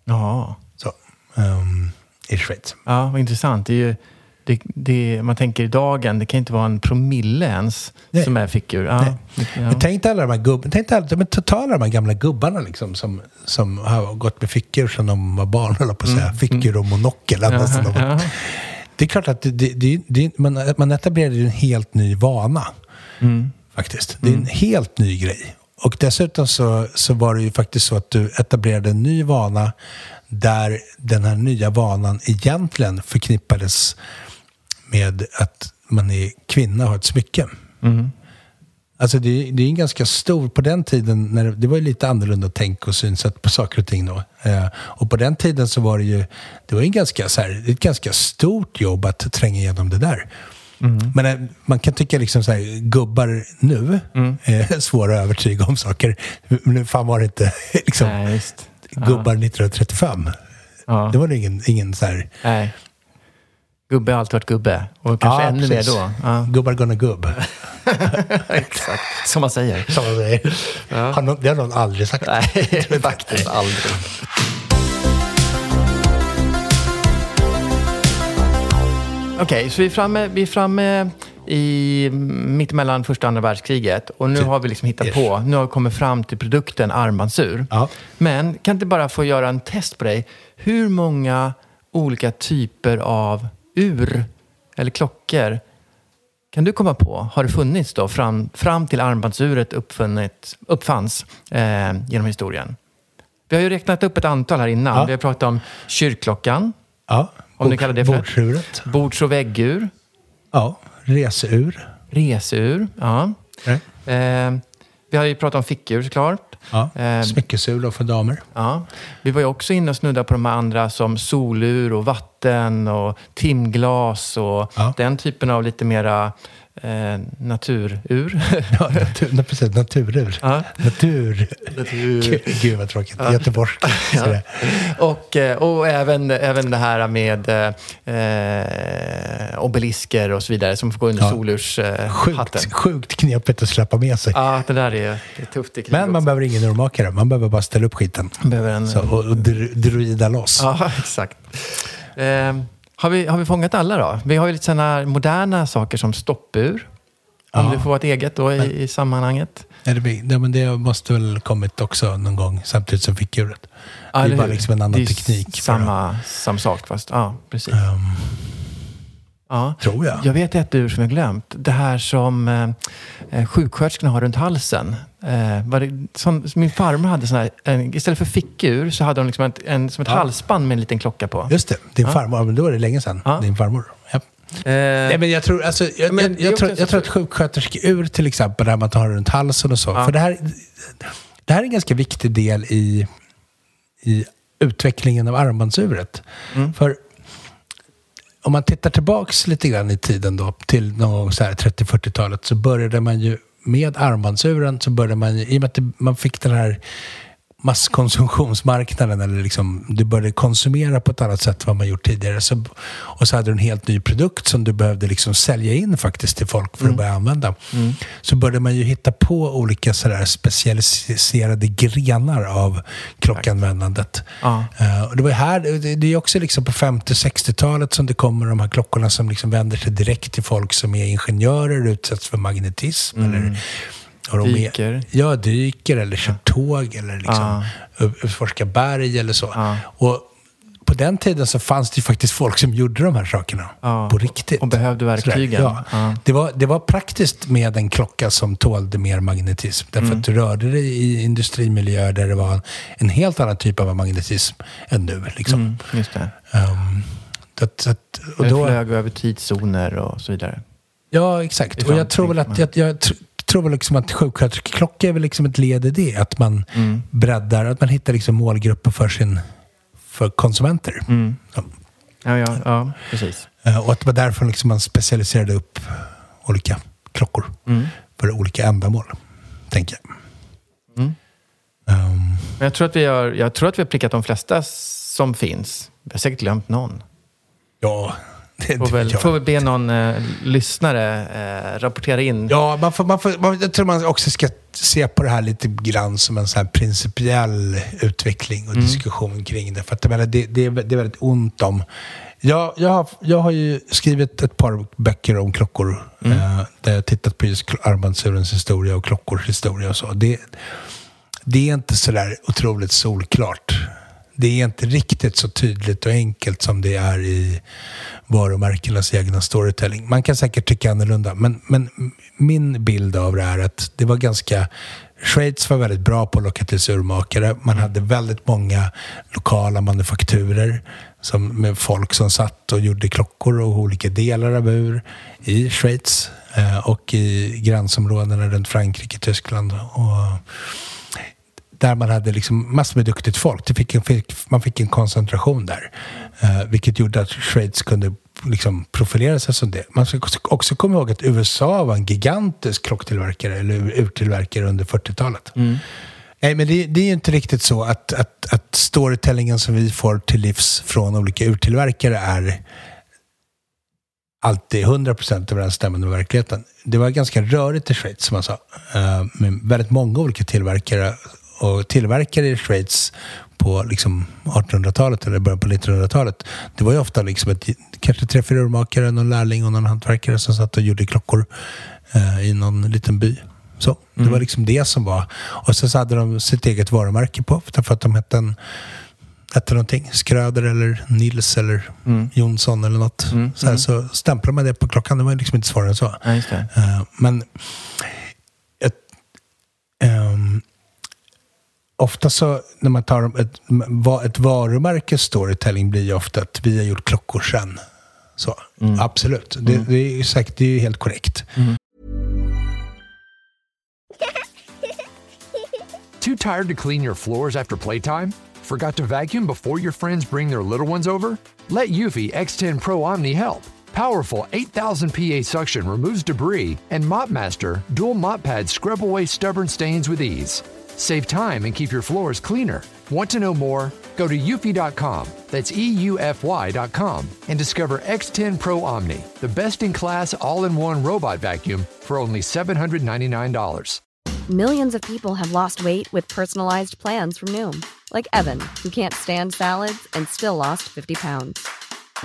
Ja. Så, ehm, I Schweiz. ja, vad intressant. Det är ju, det, det, man tänker i dagen, det kan inte vara en promille ens Nej. som är fickur. Ja. Ja. Men tänk dig alla de här, gubb, tänk dig alla, men ta- ta alla de här gamla gubbarna liksom, som, som har gått med fickor sedan de var barn, höll på att säga. Fickor och monokel. de var- Ja. Det är klart att det, det, det, man, man etablerade en helt ny vana. Mm. Faktiskt. Det är en helt ny grej. Och dessutom så, så var det ju faktiskt så att du etablerade en ny vana där den här nya vanan egentligen förknippades med att man är kvinna och har ett smycke. Mm. Alltså det, det är en ganska stor, på den tiden, när det, det var ju lite annorlunda tänk och synsätt på saker och ting då. Eh, och på den tiden så var det ju, det var ju en ganska, så här, ett ganska stort jobb att tränga igenom det där. Men eh, man kan tycka liksom så här, gubbar nu är svåra att övertyga om saker. Men fan var det inte <laughs> liksom, Nej, gubbar 1935. Ja. Det var ingen, ingen så här, Nej. Gubbe har alltid varit gubbe. Och kanske Ja, ännu mer då. Ja. gubbar gonna gubb. <laughs> Exakt. Som man säger. Som man säger. Har någon, det har någon aldrig sagt. Nej, <laughs> faktiskt aldrig. Okej, så vi är framme, vi är framme i mittemellan första och andra världskriget och nu har vi liksom hittat på, nu har vi kommit fram till produkten armbandsur. Ja. Men kan inte bara få göra en test på dig? Hur många olika typer av ur eller klockor kan du komma på, har det funnits då fram, fram till armbandsuret uppfunnit, uppfanns eh, genom historien? Vi har ju räknat upp ett antal här innan. Ja. Vi har pratat om kyrkklockan, Ja. Om du kallar det för- Bordsuret. bords och väggur, Ja. Reseur. resur. Ja. Eh, vi har ju pratat om fickur såklart. Ja. Eh, Smyckesul för damer. Ja. Vi var ju också inne och snudda på de här andra som solur och vatten och timglas och Ja. den typen av lite mera eh, <laughs> naturur. Ja, natur, precis, naturur. Ja. Natur. Gud, Gud vad tråkigt. Göteborgska. sådär. och, eh, och även, även det här med eh, obelisker och så vidare som får gå under Ja. solurshatten. Eh, Sjukt, hatten. sjukt knepigt att släppa med sig. Ja, det där är, det är tufft krig Men man också. behöver ingen urmakare. Man behöver bara ställa upp skiten. behöver en, Så, och, och dru- druida loss. Ja, <laughs> exakt. Eh, har, vi, har vi fångat alla då? Vi har ju lite sådana moderna saker som stoppur. Om Ja. det får vara ett eget då i, i sammanhanget. Ja, det, blir- men det måste väl kommit också någon gång samtidigt som fickuret. Ja, det är bara liksom en annan Det är teknik. Samma, samma sak fast, ja precis. ehm, Ja. tror jag. Jag vet ett ur som jag glömt. Det här som eh, eh, sjuksköterskorna har runt halsen. Eh, var det, som, min farmor hade sån här, en, istället för fickur så hade hon liksom ett, en, som ett Ja. halsband med en liten klocka på. Just det, din Ja. farmor. Men då är det länge sedan. Ja. Din farmor. Ja. Eh, Nej, men jag tror, alltså, jag, men jag, är jag, tror, jag tror att sjuksköterskeur till exempel, där man tar runt halsen och så. För det här, det här är en ganska viktig del i, i utvecklingen av armbandsuret. Mm. För om man tittar tillbaks lite grann i tiden då, till någon gång så här 30-40-talet, så började man ju med armbandsuren, så började man i och med att man fick den här masskonsumtionsmarknaden, eller liksom, du började konsumera på ett annat sätt än vad man gjort tidigare. Så, och så hade du en helt ny produkt som du behövde liksom sälja in faktiskt till folk för att börja använda. Så började man ju hitta på olika sådär specialiserade grenar av klockanvändandet. Ja. Och det var här, det, är också liksom på 50-60-talet som det kommer de här klockorna som liksom vänder sig direkt till folk som är ingenjörer, utsätts för magnetism eller Dyker. Ja, dyker eller kör tåg eller liksom utforskar berg eller så. Och på den tiden så fanns det ju faktiskt folk som gjorde de här sakerna Ja. på riktigt. Och behövde verktygen. Ja. Ja. Det, var, det var praktiskt med en klocka som tålde mer magnetism. Därför Mm. att du rörde dig i industrimiljöer där det var en, helt annan typ av magnetism än nu. Liksom. Mm, just det. Um, att, så att, och Det då, flög över tidszoner och så vidare. Ja, exakt. Och jag tror väl att, framtiden. jag, jag tror väl liksom att sjuksköterskeklocka är väl liksom ett led i det. Att man Mm. breddar, att man hittar liksom målgrupper för, sin, för konsumenter. Mm. Ja. Ja, ja, ja, precis. Eh, Och att det var därför liksom man specialiserade upp olika klockor Mm. för olika ändamål, tänker jag. Mm. Um, Men jag tror, att vi har, jag tror att vi har prickat de flesta som finns. Vi har säkert glömt någon. ja, Får det väl, får väl be någon eh, lyssnare eh, rapportera in. Ja, man får, man får, man, jag tror man också ska se på det här lite grann som en så här principiell utveckling och diskussion kring det. För att menar, det, det, är, det är väldigt ont om... Jag, jag, har, jag har ju skrivit ett par böcker om klockor. Eh, där jag tittat på just armbandsurens historia och klockors historia och så. Det, det är inte så där otroligt solklart. Det är inte riktigt så tydligt och enkelt som det är i varumärkenas egna storytelling. Man kan säkert tycka annorlunda, men, men min bild av det är att det var ganska... Schweiz var väldigt bra på att locka till sig urmakare. Man hade väldigt många lokala manufakturer som, med folk som satt och gjorde klockor och olika delar av ur i Schweiz eh, och i gränsområdena runt Frankrike, Tyskland och där man hade liksom massor med duktigt folk. Det fick en, fick, man fick en koncentration där. Eh, vilket gjorde att Schweiz kunde liksom profilera sig som det. Man ska också- komma ihåg att USA var en gigantisk klocktillverkare eller urtillverkare under 40-talet. Nej, men det, det är ju inte riktigt så att, att, att storytellingen som vi får till livs från olika urtillverkare är alltid 100% överensstämmande med verkligheten. Det var ganska rörigt i Schweiz, som man sa. Eh, med väldigt många olika tillverkare. Och tillverkare i Schweiz på liksom 1800-talet eller början på 1900-talet. Det var ju ofta liksom ett, kanske tre, fyra urmakare, någon lärling och någon hantverkare som satt och gjorde klockor eh, i någon liten by. Så, Det var liksom det som var. Och så, så hade de sitt eget varumärke på, därför att de hette en hette någonting. Skröder eller Nils eller Mm. Jonsson eller något. så, här, så stämplade man det på klockan. Det var liksom inte svårare än så. Ja. Eh, men ett, ehm, ofta så när man tar ett, va- ett varumärkes storytelling blir ju ofta att vi har gjort klockor sen. Så, mm. Absolut. Det, mm. det är ju säkert det är ju helt korrekt. Mm. Too tired to clean your floors after playtime? Forgot to vacuum before your friends bring their little ones over? Let Eufy X10 Pro Omni help. Powerful 8000 PA suction removes debris, and MopMaster dual mop pads scrub away stubborn stains with ease. Save time and keep your floors cleaner. Want to know more? Go to eufy.com, that's E EUFY.com, and discover X10 Pro Omni, the best in class all in one robot vacuum for only $799. Millions of people have lost weight with personalized plans from Noom, like Evan, who can't stand salads and still lost 50 pounds.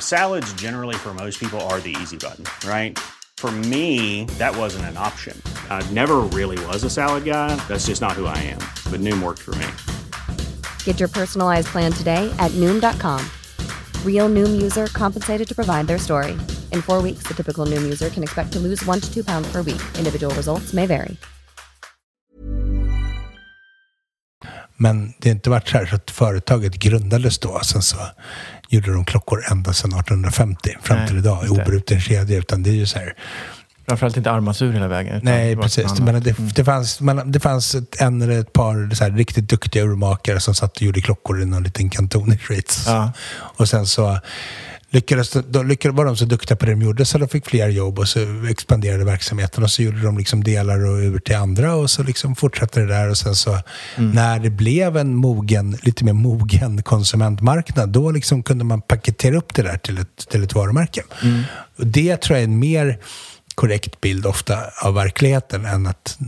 Salads, generally, for most people, are the easy button, right? For me, that wasn't an option. I never really was a salad guy. That's just not who I am. But Noom worked for me. Get your personalized plan today at Noom.com. Real Noom user compensated to provide their story. In four weeks, the typical Noom user can expect to lose one to two pounds per week. Individual results may vary. Men det har inte varit så här så att företaget grundades då. Sen så gjorde de klockor ända sedan 1850 fram Nej, till idag i obruten kedja. Utan det är ju så här. Framförallt inte armatur hela vägen. Nej, precis. Men det, det fanns, men det fanns ett, en eller ett par så här, riktigt duktiga urmakare som satt och gjorde klockor i någon liten kanton i Schweiz. Ja. Och sen så lyckades, de, lyckades, var de så duktiga på det de gjorde så de fick fler jobb och så expanderade verksamheten och så gjorde de liksom delar och över till andra och så liksom fortsatte det där och sen så när det blev en mogen, lite mer mogen konsumentmarknad då liksom kunde man paketera upp det där till ett, till ett varumärke. Och det tror jag är en mer korrekt bild ofta av verkligheten än att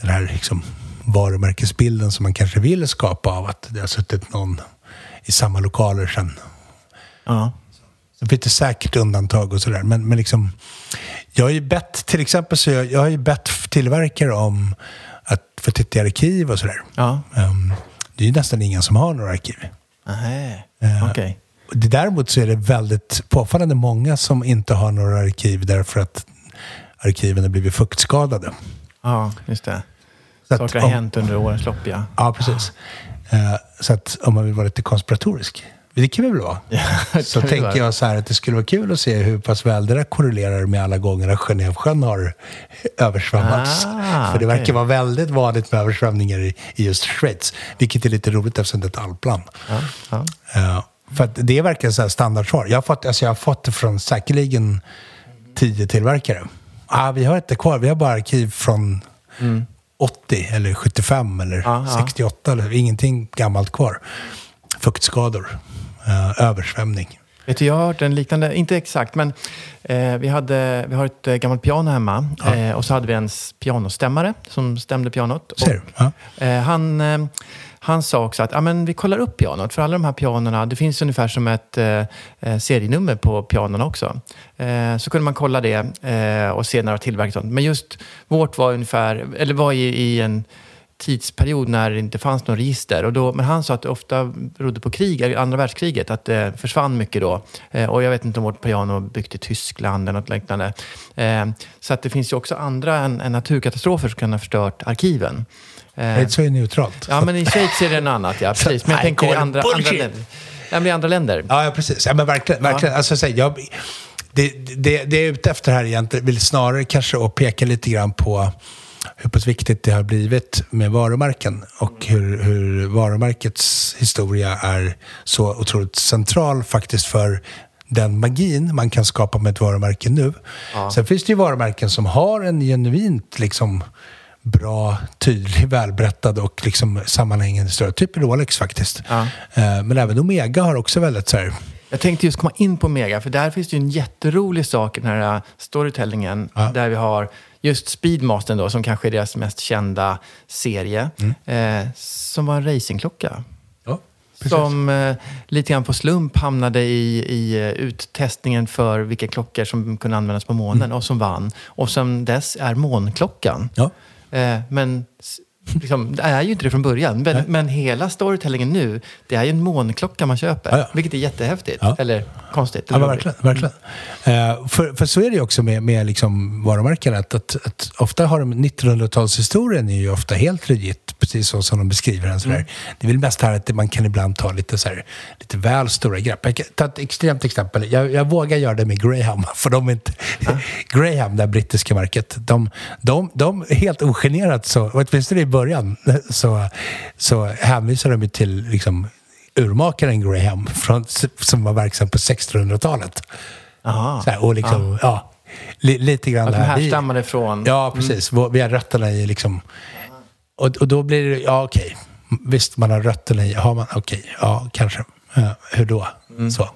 den här liksom varumärkesbilden som man kanske vill skapa av att det har suttit någon i samma lokaler sedan Ja. Det finns det säkert undantag och sådär. Men, men liksom, jag har ju bett, till exempel så jag, jag har ju bett tillverkare om att få titta i arkiv och sådär. Ja. Ehm, det är ju nästan ingen som har några arkiv. Och det- Däremot så är det väldigt påfallande många som inte har några arkiv därför att arkiven har blivit fuktskadade. Ja, just det. Så Saker har hänt under årens lopp, ja. Ja, precis. Eh, så att om man vill vara lite konspiratorisk, det kan vi väl vara? så tänker vara. jag så här att det skulle vara kul att se hur pass väl det där korrelerar med alla gånger att Genèvesjön har översvämmats. Ah, För det verkar vara väldigt vanligt med översvämningar i, i just Schweiz. Vilket är lite roligt eftersom det är ett alpland. ja, ja. Eh, för det är verkligen så här standardsvar. Jag har fått, alltså jag har fått det från säkerligen tio tillverkare. Ah, vi har inte kvar, vi har bara arkiv från 80 eller 75 eller Mm. Ja. 68. Eller, ingenting gammalt kvar. Fuktskador, eh, översvämning. Vet du, jag har hört en liknande, inte exakt, men eh, vi, hade, vi har ett eh, gammalt piano hemma eh, och så hade vi en pianostämmare som stämde pianot. Ser du? Ja. eh, han, eh, han sa också att ja, men vi kollar upp pianot, för alla de här pianorna, det finns ungefär som ett serienummer på pianorna också. Så kunde man kolla det och se när det var tillverkat. Men just vårt var ungefär, eller var i, i en tidsperiod när det inte fanns något register. Och då, men han sa att det ofta berodde på krig, andra världskriget, att det försvann mycket då. Eh, och jag vet inte om vårt piano byggt i Tyskland eller något liknande. Eh, så att det finns ju också andra än, än naturkatastrofer som kan ha förstört arkiven. Eh, Det är så är neutralt. ja, men i Schweiz är det en annat, ja. <laughs> Precis. Men jag tänker i andra, andra länder. Ja, men i andra länder. Ja, ja precis. Ja, men verkligen. verkligen. Alltså, så här, jag, det, det, det jag är ute efter här egentligen vill snarare kanske att peka lite grann på hur pass viktigt det har blivit med varumärken och hur, hur varumärkets historia är så otroligt central faktiskt för den magin man kan skapa med ett varumärke nu. Sen finns det ju varumärken som har en genuint liksom bra, tydlig, välberättad och liksom sammanhängande historia. Typ Rolex faktiskt. Ja. Eh, Men även Omega har också väldigt så här, Jag tänkte just komma in på Mega, för där finns det ju en jätterolig sak i den här uh, storytellingen. Ja. Där vi har just Speedmastern då, som kanske är deras mest kända serie. Eh, som var en racingklocka. ja. Som eh, lite grann på slump hamnade i, i eh, uttestningen för vilka klockor som kunde användas på månen och som vann. Och som dess är månklockan. Ja. Eh, men Liksom, det är ju inte det från början. Men, men hela storytellingen nu, det är ju en månklocka man köper. Ja, ja. Vilket är jättehäftigt. Ja. Eller konstigt. Ja, eller roligt. verkligen. verkligen. Eh, för, för så är det ju också med, med liksom varumärken. Att, att, att ofta har de 1900-talshistorien är ju ofta helt legit, precis så som de beskriver den. Sådär. Det är väl mest här att man kan ibland ta lite, sådär, lite väl stora grepp. Jag kan ta ett extremt exempel. Jag, jag vågar göra det med Graham. <laughs> För de är inte... Graham, det här brittiska märket, de, de, de helt ogenerat, så, åtminstone i början, så, så hänvisar de till liksom, urmakaren Graham från, som var verksam på 1600-talet. Aha. Så här, och liksom, ja. li, lite grann Att de härstammade från... Ja, precis. Vår- Vi har rötterna i liksom... Och, och då blir det, ja okej. Visst, man har rötterna i, har man, okej, ja kanske. Ja, hur då? Så.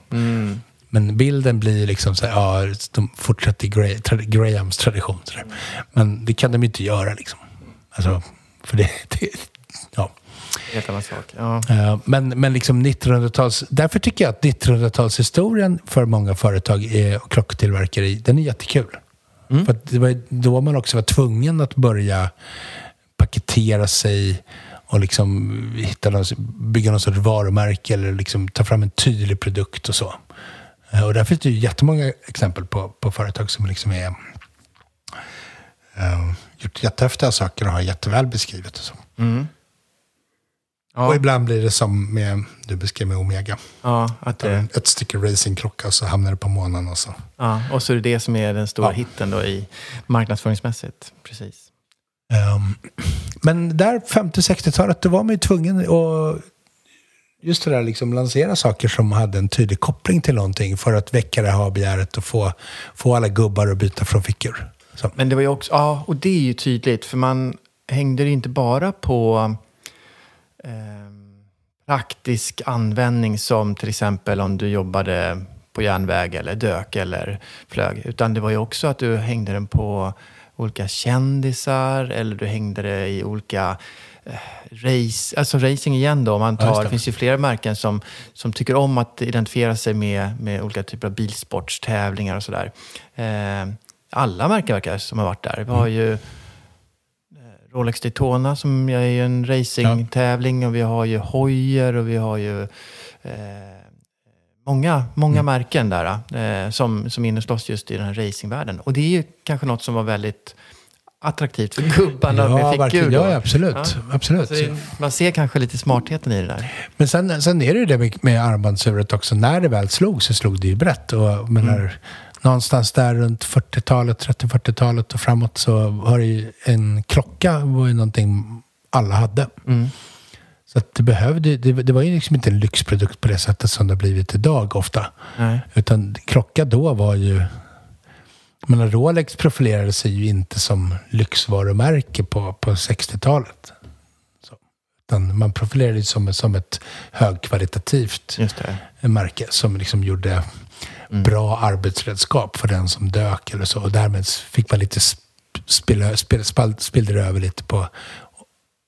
Men bilden blir liksom så här, ja, de fortsätter Grahams tradition. Så där. Men det kan de ju inte göra liksom. Alltså, för det, <laughs> det ja. Helt annan sak. Ja. Eh, Men, men liksom 1900-tals... Därför tycker jag att 1900-talshistorien för många företag och klocktillverkare, den är jättekul. För att det var då man också var tvungen att börja paketera sig och liksom hitta någon, bygga någon sorts varumärke eller liksom ta fram en tydlig produkt och så. Eh, Och där finns det ju jättemånga exempel på, på företag som liksom är eh, gjort jättehäftiga saker och har jätteväl beskrivet och så. Ja. Och ibland blir det som med, du beskrev med Omega. Ja, att det, Ett stycke racingklocka och så hamnar det på månen och så. ja, och så är det det som är den stora Ja. hitten då i marknadsföringsmässigt. Precis. Ehm, men där 50-60-talet, då var man ju tvungen att just det där liksom lansera saker som hade en tydlig koppling till någonting för att väcka det här begäret och få, få alla gubbar att byta från fickor. Så. Men det var ju också, ja, och det är ju tydligt, för man hängde det inte bara på eh, praktisk användning som till exempel om du jobbade på järnväg eller dök eller flög, utan det var ju också att du hängde den på olika kändisar eller du hängde det i olika eh, race, alltså racing igen då, man Ja, tar, det. det finns ju flera märken som, som tycker om att identifiera sig med, med olika typer av bilsportstävlingar och sådär. Eh, alla märken verkar som har varit där. Vi har ju eh, Rolex Daytona som är ju en racingtävling och vi har ju Hoyer och vi har ju eh, många, många märken där eh, som, som inneslås just i den här racingvärlden. Och det är ju kanske något som var väldigt attraktivt för gubbarna med figur. verkligen. då. ja, absolut. absolut. Så det, man ser kanske lite smartheten i det där. Men sen, sen är det ju det med, med armbandsuret också. När det väl slog så slog det ju brett. Och, menar, Mm. Någonstans där runt 40-talet, 30-40-talet och framåt så har det ju en klocka var ju någonting alla hade. Mm. Så det behövde, det, det var ju liksom inte en lyxprodukt på det sättet som det har blivit idag ofta. Nej. Utan klocka då var ju... Menar, Rolex profilerade sig ju inte som lyxvarumärke på, på 60-talet. Så. Utan man profilerade sig som, som ett högkvalitativt märke som liksom gjorde bra arbetsredskap för den som dök eller så. Och därmed fick man lite sp- spilla, spill, det över lite på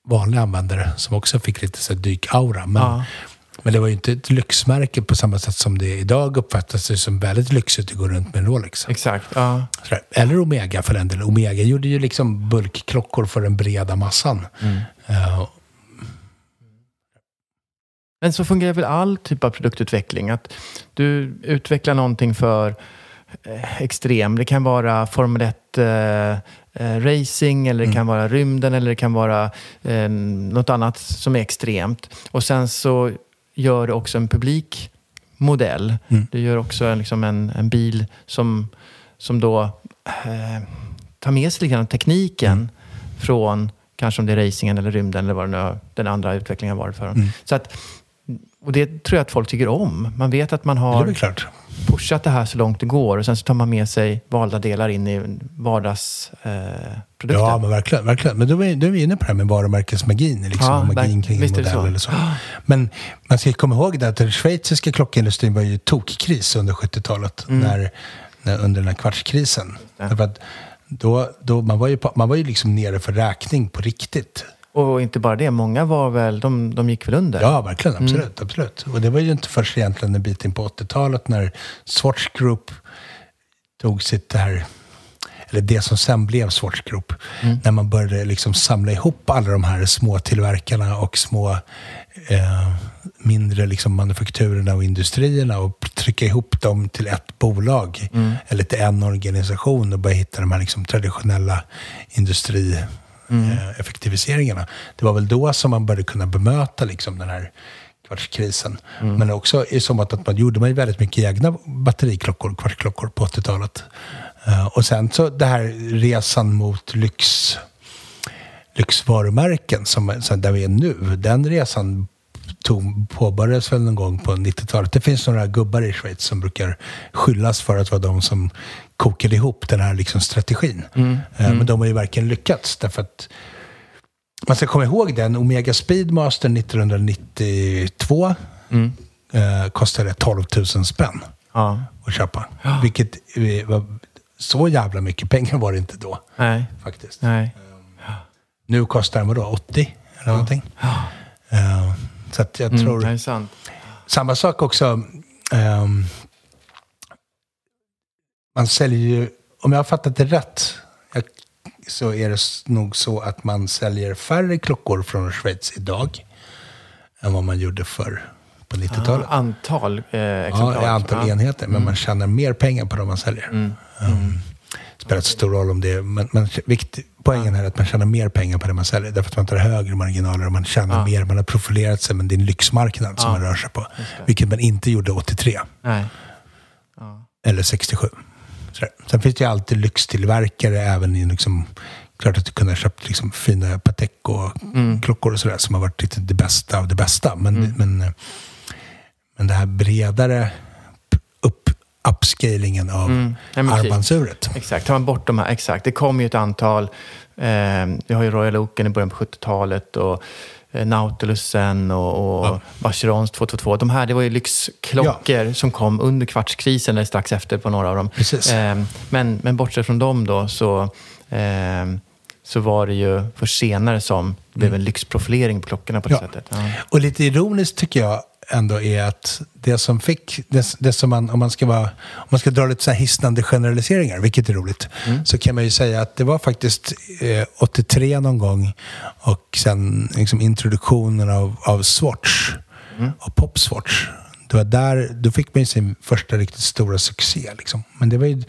vanliga användare som också fick lite så dyk-aura. Men, Ja. men det var ju inte ett lyxmärke på samma sätt som det idag uppfattas det som väldigt lyxigt att gå runt med en Rolex. Exakt. Ja. Sådär. Eller Omega för den delen. Omega gjorde ju liksom bulkklockor för den breda massan. Eh, Men så fungerar väl all typ av produktutveckling. Att du utvecklar någonting för eh, extrem. Det kan vara Formel 1 eh, eh, racing eller det kan vara rymden eller det kan vara eh, något annat som är extremt. Och sen så gör du också en publik modell. Du gör också en, liksom en, en bil som, som då eh, tar med sig lite grann tekniken från kanske om det är racingen eller rymden eller vad det nu är, den andra utvecklingen har varit för dem. Så att, och det tror jag att folk tycker om. Man vet att man det har klart. pushat det här så långt det går och sen så tar man med sig valda delar in i vardagsprodukten. Eh. Ja, men verkligen. verkligen. Men då är, då är vi inne på det här med varumärkesmagin. Liksom, Ja, magin kring en visst det modell så. eller så. Men man ska komma ihåg det att den schweiziska klockindustrin var ju tokkris under 70-talet. Mm. När, när, under den här kvartskrisen. Därför att då, då, man, var ju på, man var ju liksom nere för räkning på riktigt. Och inte bara det, många var väl, de, de gick väl under. Ja, verkligen. Mm. Absolut. absolut. Och det var ju inte först egentligen en bit in på 80-talet när Swatch Group tog sitt det här... eller det som sen blev Swatch Group, när man började liksom samla ihop alla de här små tillverkarna och små eh, mindre liksom manufakturerna och industrierna och trycka ihop dem till ett bolag eller till en organisation och börja hitta de här liksom traditionella industrieffektiviseringarna. Det var väl då som man började kunna bemöta liksom den här kvartskrisen. Men också i som att, att man gjorde man väldigt mycket egna batteriklockor, kvartsklockor på 80-talet. Eh, och sen så det här resan mot lyx, lyxvarumärken som, som där vi är nu. Den resan tog, påbörjades väl någon gång på 90-talet. Det finns några gubbar i Schweiz som brukar skyllas för att vara de som kokade ihop den här liksom strategin. Eh, Men de har ju verkligen lyckats. Därför att man ska komma ihåg den. Omega Speedmaster 1992 eh, kostade 12 000 spänn Ja. att köpa. Vilket eh, var, så jävla mycket pengar var det inte då. Nej. Faktiskt. Nej. Nu kostar den vadå, 80 eller någonting. Eh, så att jag tror... Mm, sant. Samma sak också. ehm, man säljer ju, om jag har fattat det rätt, jag, så är det nog så att man säljer färre klockor från Schweiz idag än vad man gjorde för på 90-talet. Ah, antal eh, Ja, exemplar. i antal Ja. Mm. enheter, men man tjänar mer pengar på de man säljer. Um, spelar inte stor roll om det är, men, men vikt, poängen är att man tjänar mer pengar på det man säljer, därför att man tar högre marginaler och man tjänar Ja. mer, man har profilerat sig, men det är en lyxmarknad som Ja. man rör sig på. Vilket man inte gjorde 83 Nej. eller 67. Sådär. Sen finns det ju alltid lyxtillverkare även i liksom, klart att du kunde ha köpt liksom fina Patek och klockor och sådär som har varit lite det bästa av det bästa. Men, men, eh, men det här bredare upscalingen av Nej, men precis. armbandsuret. Exakt, tar man bort de här, exakt. Det kom ju ett antal. Eh, vi har ju Royal Oaken i början på 70-talet och eh, Nautilusen och, och Ja. Vacherons 222. De här, det var ju lyxklockor som kom under kvartskrisen eller strax efter på några av dem. Eh, men, men bortsett från dem då så, eh, så var det ju för senare som det blev en lyxprofilering på klockorna på det Mm. Ja. sättet. Ja. Och lite ironiskt tycker jag ändå är att det som fick, det, det som man, om man ska vara, om man ska dra lite så här hisnande generaliseringar, vilket är roligt, så kan man ju säga att det var faktiskt eh, 83 någon gång och sen liksom introduktionen av, av Swatch, av Pop Swatch. Det var där, då fick man ju sin första riktigt stora succé. Liksom. Men det var ju,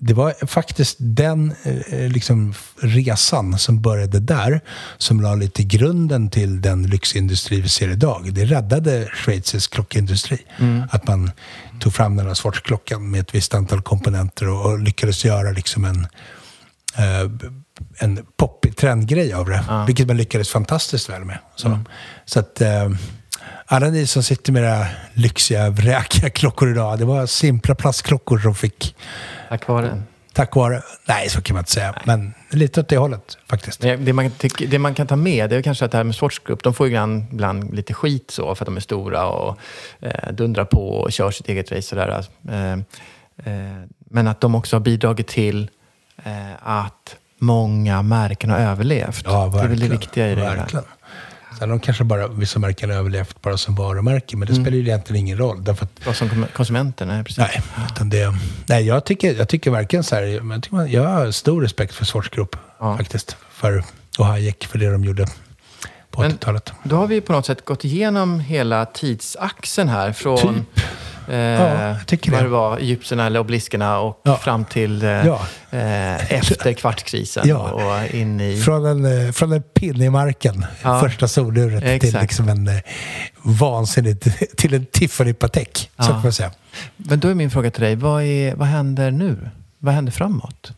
det var faktiskt den eh, liksom, resan som började där som la lite grunden till den lyxindustri vi ser idag. Det räddade Schweizers klockindustri. Att man tog fram den här Swatch-klockan med ett visst antal komponenter och, och lyckades göra liksom en, eh, en poppig trendgrej av det. Vilket man lyckades fantastiskt väl med. Så, så att eh, alla ni som sitter med era lyxiga, vräkiga klockor idag, det var simpla plastklockor som fick Tack vare. Tack vare... Nej, så kan man inte säga. Men lite åt det hållet faktiskt. Det, man, tycker- det man kan ta med det är kanske att det här med Swatch Group, de får ju ibland, ibland lite skit så för att de är stora och eh, dundrar på och kör sitt eget race. Sådär. Eh, eh, men att de också har bidragit till eh, att många märken har överlevt. Ja, det är väl det verkligen. viktiga i det. Verkligen. Sen de kanske bara, vissa märken har överlevt bara som varumärke, men det Mm. spelar ju egentligen ingen roll. Därför att, Ja, som konsumenter, nej precis. nej, utan det, nej jag, tycker, jag tycker verkligen så här, jag, tycker man, jag har stor respekt för Swatch Group Ja. faktiskt. För, och Hayek för det de gjorde på Men- 80-talet. Då har vi på något sätt gått igenom hela tidsaxeln här. Från Typ. Eh, jag tycker vad det. det var, egyptierna eller obeliskerna och Ja. fram till eh, Ja. eh, efter kvartskrisen Ja. och in i... Från en, eh, från en pinne i marken, Ja. första soluret, till Exakt. liksom en eh, vansinnigt, <laughs> till en Tiffany Patek. Så Ja. kan man säga. Men då är min fråga till dig, vad, är, vad händer nu? Vad händer framåt?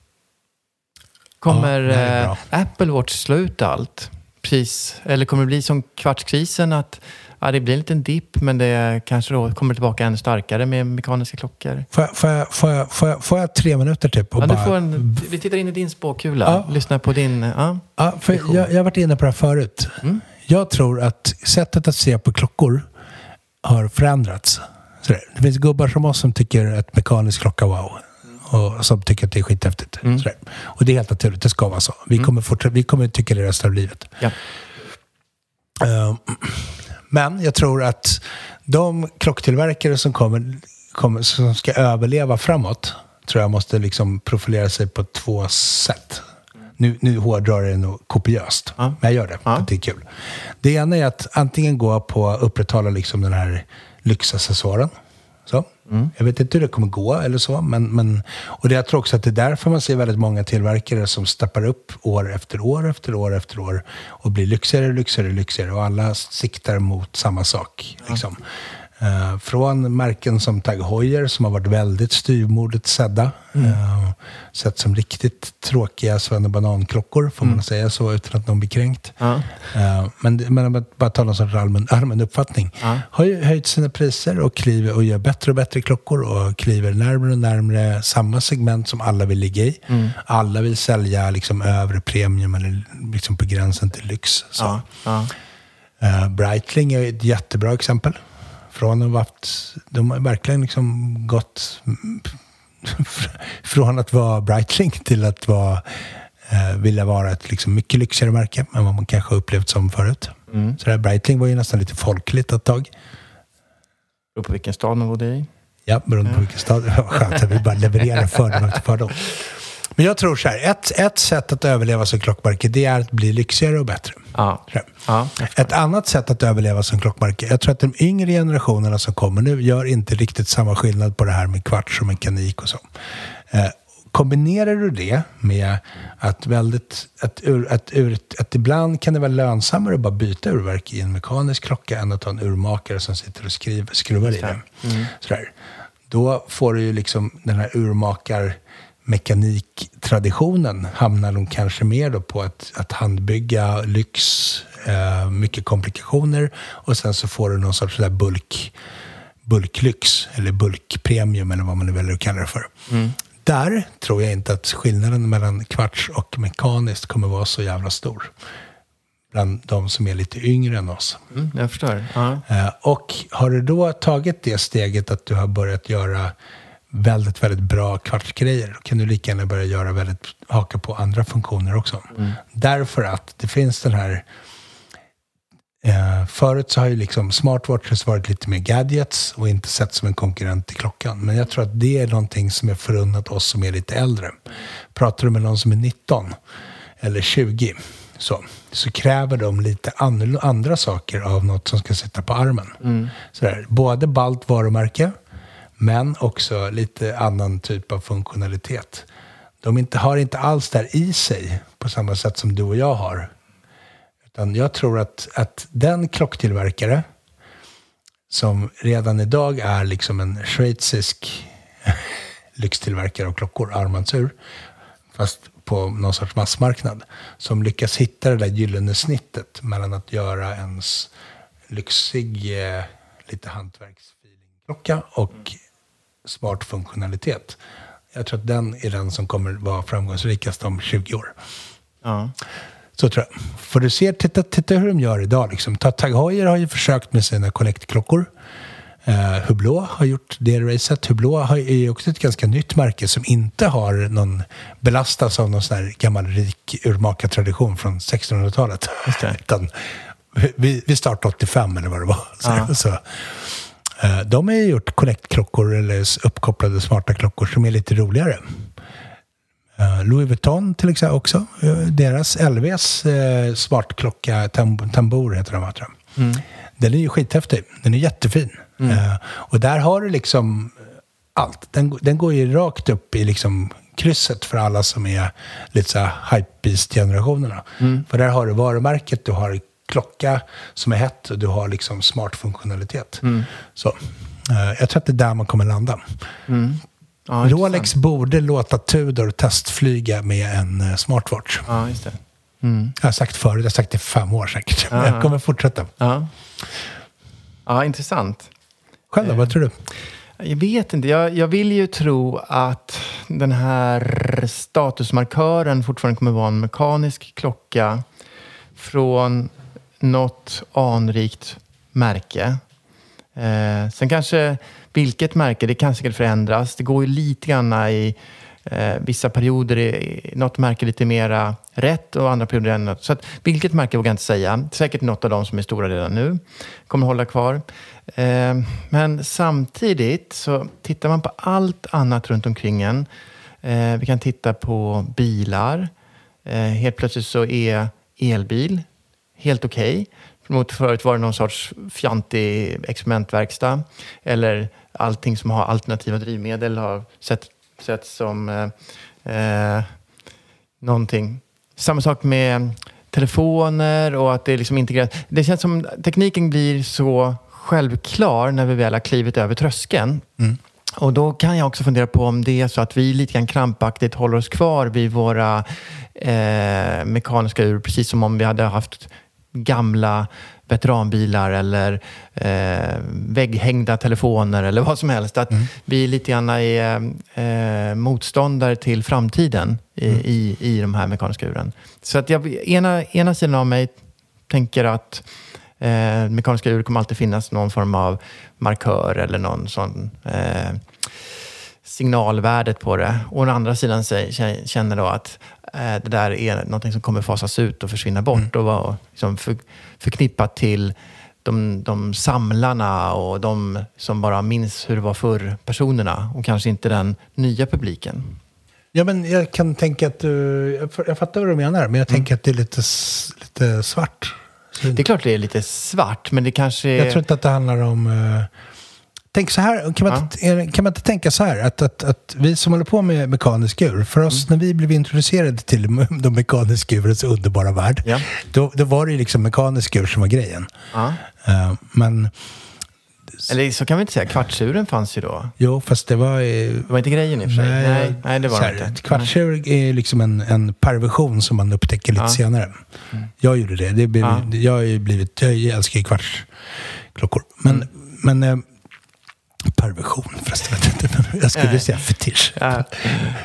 Kommer Ja. Apple Watch slå ut allt? Precis. Eller kommer det bli som kvartskrisen att ja, det blir en liten dipp men det kanske då kommer tillbaka ännu starkare med mekaniska klockor? Får jag, får, jag, får, jag, får, jag, får jag tre minuter typ? Och Ja, du bara, får en, vi tittar in i din spåkula. Ja. Lyssna på din... Ja. ja, för jag, jag har varit inne på det här förut. Mm. Jag tror att sättet att se på klockor har förändrats. Sådär. Det finns gubbar som oss som tycker att mekanisk klocka wow. Och som tycker att det är skithäftigt. Mm. Och det är helt naturligt, det ska vara så. Vi, kommer, fortsätta, vi kommer tycka det resten av livet. Ja. Eh, Men jag tror att de klocktillverkare som kommer, kommer, som ska överleva framåt, tror jag måste liksom profilera sig på två sätt. Nu, nu hårdrar jag det nog kopiöst, Ja. men jag gör det. Ja. Det är kul. Det ena är att antingen gå på att upprätthålla liksom den här lyxaccessoaren. Så. Jag vet inte hur det kommer gå eller så. Men, men, och det, jag tror också att det är därför man ser väldigt många tillverkare som stappar upp år efter år efter år efter år och blir lyxigare, lyxigare, lyxigare och alla siktar mot samma sak. Liksom. Eh, från märken som Tag Heuer som har varit väldigt styvmodigt sedda. Uh, sett som riktigt tråkiga svennebananklockor, får man säga så utan att någon blir kränkt. Ja. Eh, men, men om jag bara tar någon sorts allmän, allmän uppfattning. Har ju höjt sina priser och kliver och gör bättre och bättre klockor och kliver närmare och närmare samma segment som alla vill ligga i. Alla vill sälja liksom övre premium eller liksom på gränsen till lyx. Så. Ja. Ja. Eh, Breitling är ett jättebra exempel. Från att varit, de har verkligen liksom gått <laughs> från att vara Breitling till att vara, eh, vilja vara ett liksom mycket lyxigare märke än vad man kanske upplevt som förut. Så det här Breitling var ju nästan lite folkligt ett tag. Beror på vilken stad man bodde i. Ja, beroende på vilken stad. <laughs> Skönt att vi bara levererar fördom efter fördom. <laughs> Men jag tror så här, ett, ett sätt att överleva som klockmärke det är att bli lyxigare och bättre. Ja. Ja. Ett annat sätt att överleva som klockmärke, jag tror att de yngre generationerna som kommer nu gör inte riktigt samma skillnad på det här med kvarts och mekanik och så. Eh, kombinerar du det med att, väldigt, att, ur, att, ur, att ibland kan det vara lönsammare att bara byta urverk i en mekanisk klocka än att ha en urmakare som sitter och skriver, skruvar i den. Sådär. Då får du ju liksom den här urmakar mekaniktraditionen hamnar de kanske mer då på att, att handbygga lyx, eh, mycket komplikationer och sen så får du någon sorts sådär bulk, bulklyx eller bulkpremium eller vad man nu väljer att kalla det för. Där tror jag inte att skillnaden mellan kvarts och mekaniskt kommer vara så jävla stor. Bland de som är lite yngre än oss. Mm, jag förstår. Ja. Eh, Och har du då tagit det steget att du har börjat göra väldigt, väldigt bra kvartsgrejer, då kan du lika gärna börja göra väldigt, haka på andra funktioner också. Därför att det finns den här Eh, förut så har ju liksom smartwatches varit lite mer gadgets och inte sett som en konkurrent till klockan. Men jag tror att det är någonting som är förunnat oss som är lite äldre. Pratar du med någon som är 19 eller 20 så, så kräver de lite an- andra saker av något som ska sitta på armen. Sådär, både ballt varumärke men också lite annan typ av funktionalitet. De inte, har inte alls där i sig på samma sätt som du och jag har. Utan jag tror att, att den klocktillverkare som redan idag är liksom en schweizisk <laughs> lyxtillverkare av klockor, armbandsur, fast på någon sorts massmarknad, som lyckas hitta det där gyllene snittet mellan att göra ens lyxig, eh, lite hantverksfeeling-klocka och smart funktionalitet. Jag tror att den är den som kommer vara framgångsrikast om 20 år. Ja. Så tror jag. För du ser, titta, titta hur de gör idag. Liksom. Ta- Tag Heuer har ju försökt med sina Collect-klockor. Uh, Hublot har gjort det racet. Hublot har- är ju också ett ganska nytt märke som inte har någon belastas av någon sån här gammal rik urmakartradition från 1600-talet. Just det. <laughs> Utan vi, vi startade 85 eller vad det var. <laughs> Så, Ja. så, eh, de har ju gjort Collect-klockor eller uppkopplade smarta klockor som är lite roligare. Eh, Louis Vuitton till exempel också. Eh, Deras LVs eh, smartklocka, tam- Tambour heter den tror jag. Den är ju skithäftig. Den är jättefin. Eh, och där har du liksom allt. Den, den går ju rakt upp i liksom krysset för alla som är lite så här hypebeast-generationerna. För där har du varumärket, du har klocka som är hett du har liksom smart funktionalitet. Så, eh, jag tror att det är där man kommer landa. Ja, Rolex borde låta Tudor testflyga med en eh, smartwatch. Ja, just det. Jag har sagt förut, jag har sagt det i fem år säkert. Men Ja. jag kommer fortsätta. Ja. ja, intressant. Själv då, vad tror du? Jag vet inte. Jag, jag vill ju tro att den här statusmarkören fortfarande kommer vara en mekanisk klocka från något anrikt märke. Eh, sen kanske vilket märke, det kan säkert förändras. Det går ju lite grann i Eh, vissa perioder är något märke lite mera rätt och andra perioder är något. Så att, vilket märke vågar jag inte säga. Säkert något av dem som är stora redan nu. Kommer hålla kvar. Eh, men samtidigt så tittar man på allt annat runt omkring en. Eh, vi kan titta på bilar. Eh, helt plötsligt så är elbil helt okej. Okay. Mot förut var det någon sorts fjantig experimentverkstad. Eller allting som har alternativa drivmedel har sett, sett som eh, eh, någonting. Samma sak med telefoner och att det är liksom integrerat. Det känns som tekniken blir så självklar när vi väl har klivit över tröskeln. Mm. Och då kan jag också fundera på om det är så att vi lite grann krampaktigt håller oss kvar vid våra eh, mekaniska ur, precis som om vi hade haft gamla veteranbilar eller eh, vägghängda telefoner eller vad som helst. Att mm. vi lite grann är eh, motståndare till framtiden i, mm. i, i de här mekaniska uren. Så att jag, ena, ena sidan av mig tänker att eh, mekaniska ur kommer alltid finnas någon form av markör eller någon sån eh, signalvärdet på det. Och å andra sidan känner då att det där är något som kommer fasas ut och försvinna bort mm. och vara liksom för, förknippat till de, de samlarna och de som bara minns hur det var förr, personerna och kanske inte den nya publiken. Ja, men jag kan tänka att du, jag fattar vad du menar, men jag mm. tänker att det är lite, lite svart. Det är klart det är lite svart, men det kanske är... Jag tror inte att det handlar om... Tänk så här, kan man, ja. inte, kan man inte tänka så här, att, att, att vi som håller på med mekanisk ur, för oss mm. när vi blev introducerade till <laughs> de mekaniska urens underbara värld, ja. då, då var det ju liksom mekanisk ur som var grejen. Ja. Uh, men eller så kan vi inte säga, kvartsuren fanns ju då. Jo, fast det var... Det var inte grejen i och för sig. Nej, nej, nej det var det inte. Kvartsur är liksom en, en perversion som man upptäcker lite senare. Mm. Jag gjorde det. det blev, ja. Jag har blivit... Jag älskar ju kvartsklockor. Men, mm. men eh, perversion förresten. Jag skulle säga fetisch. Ja.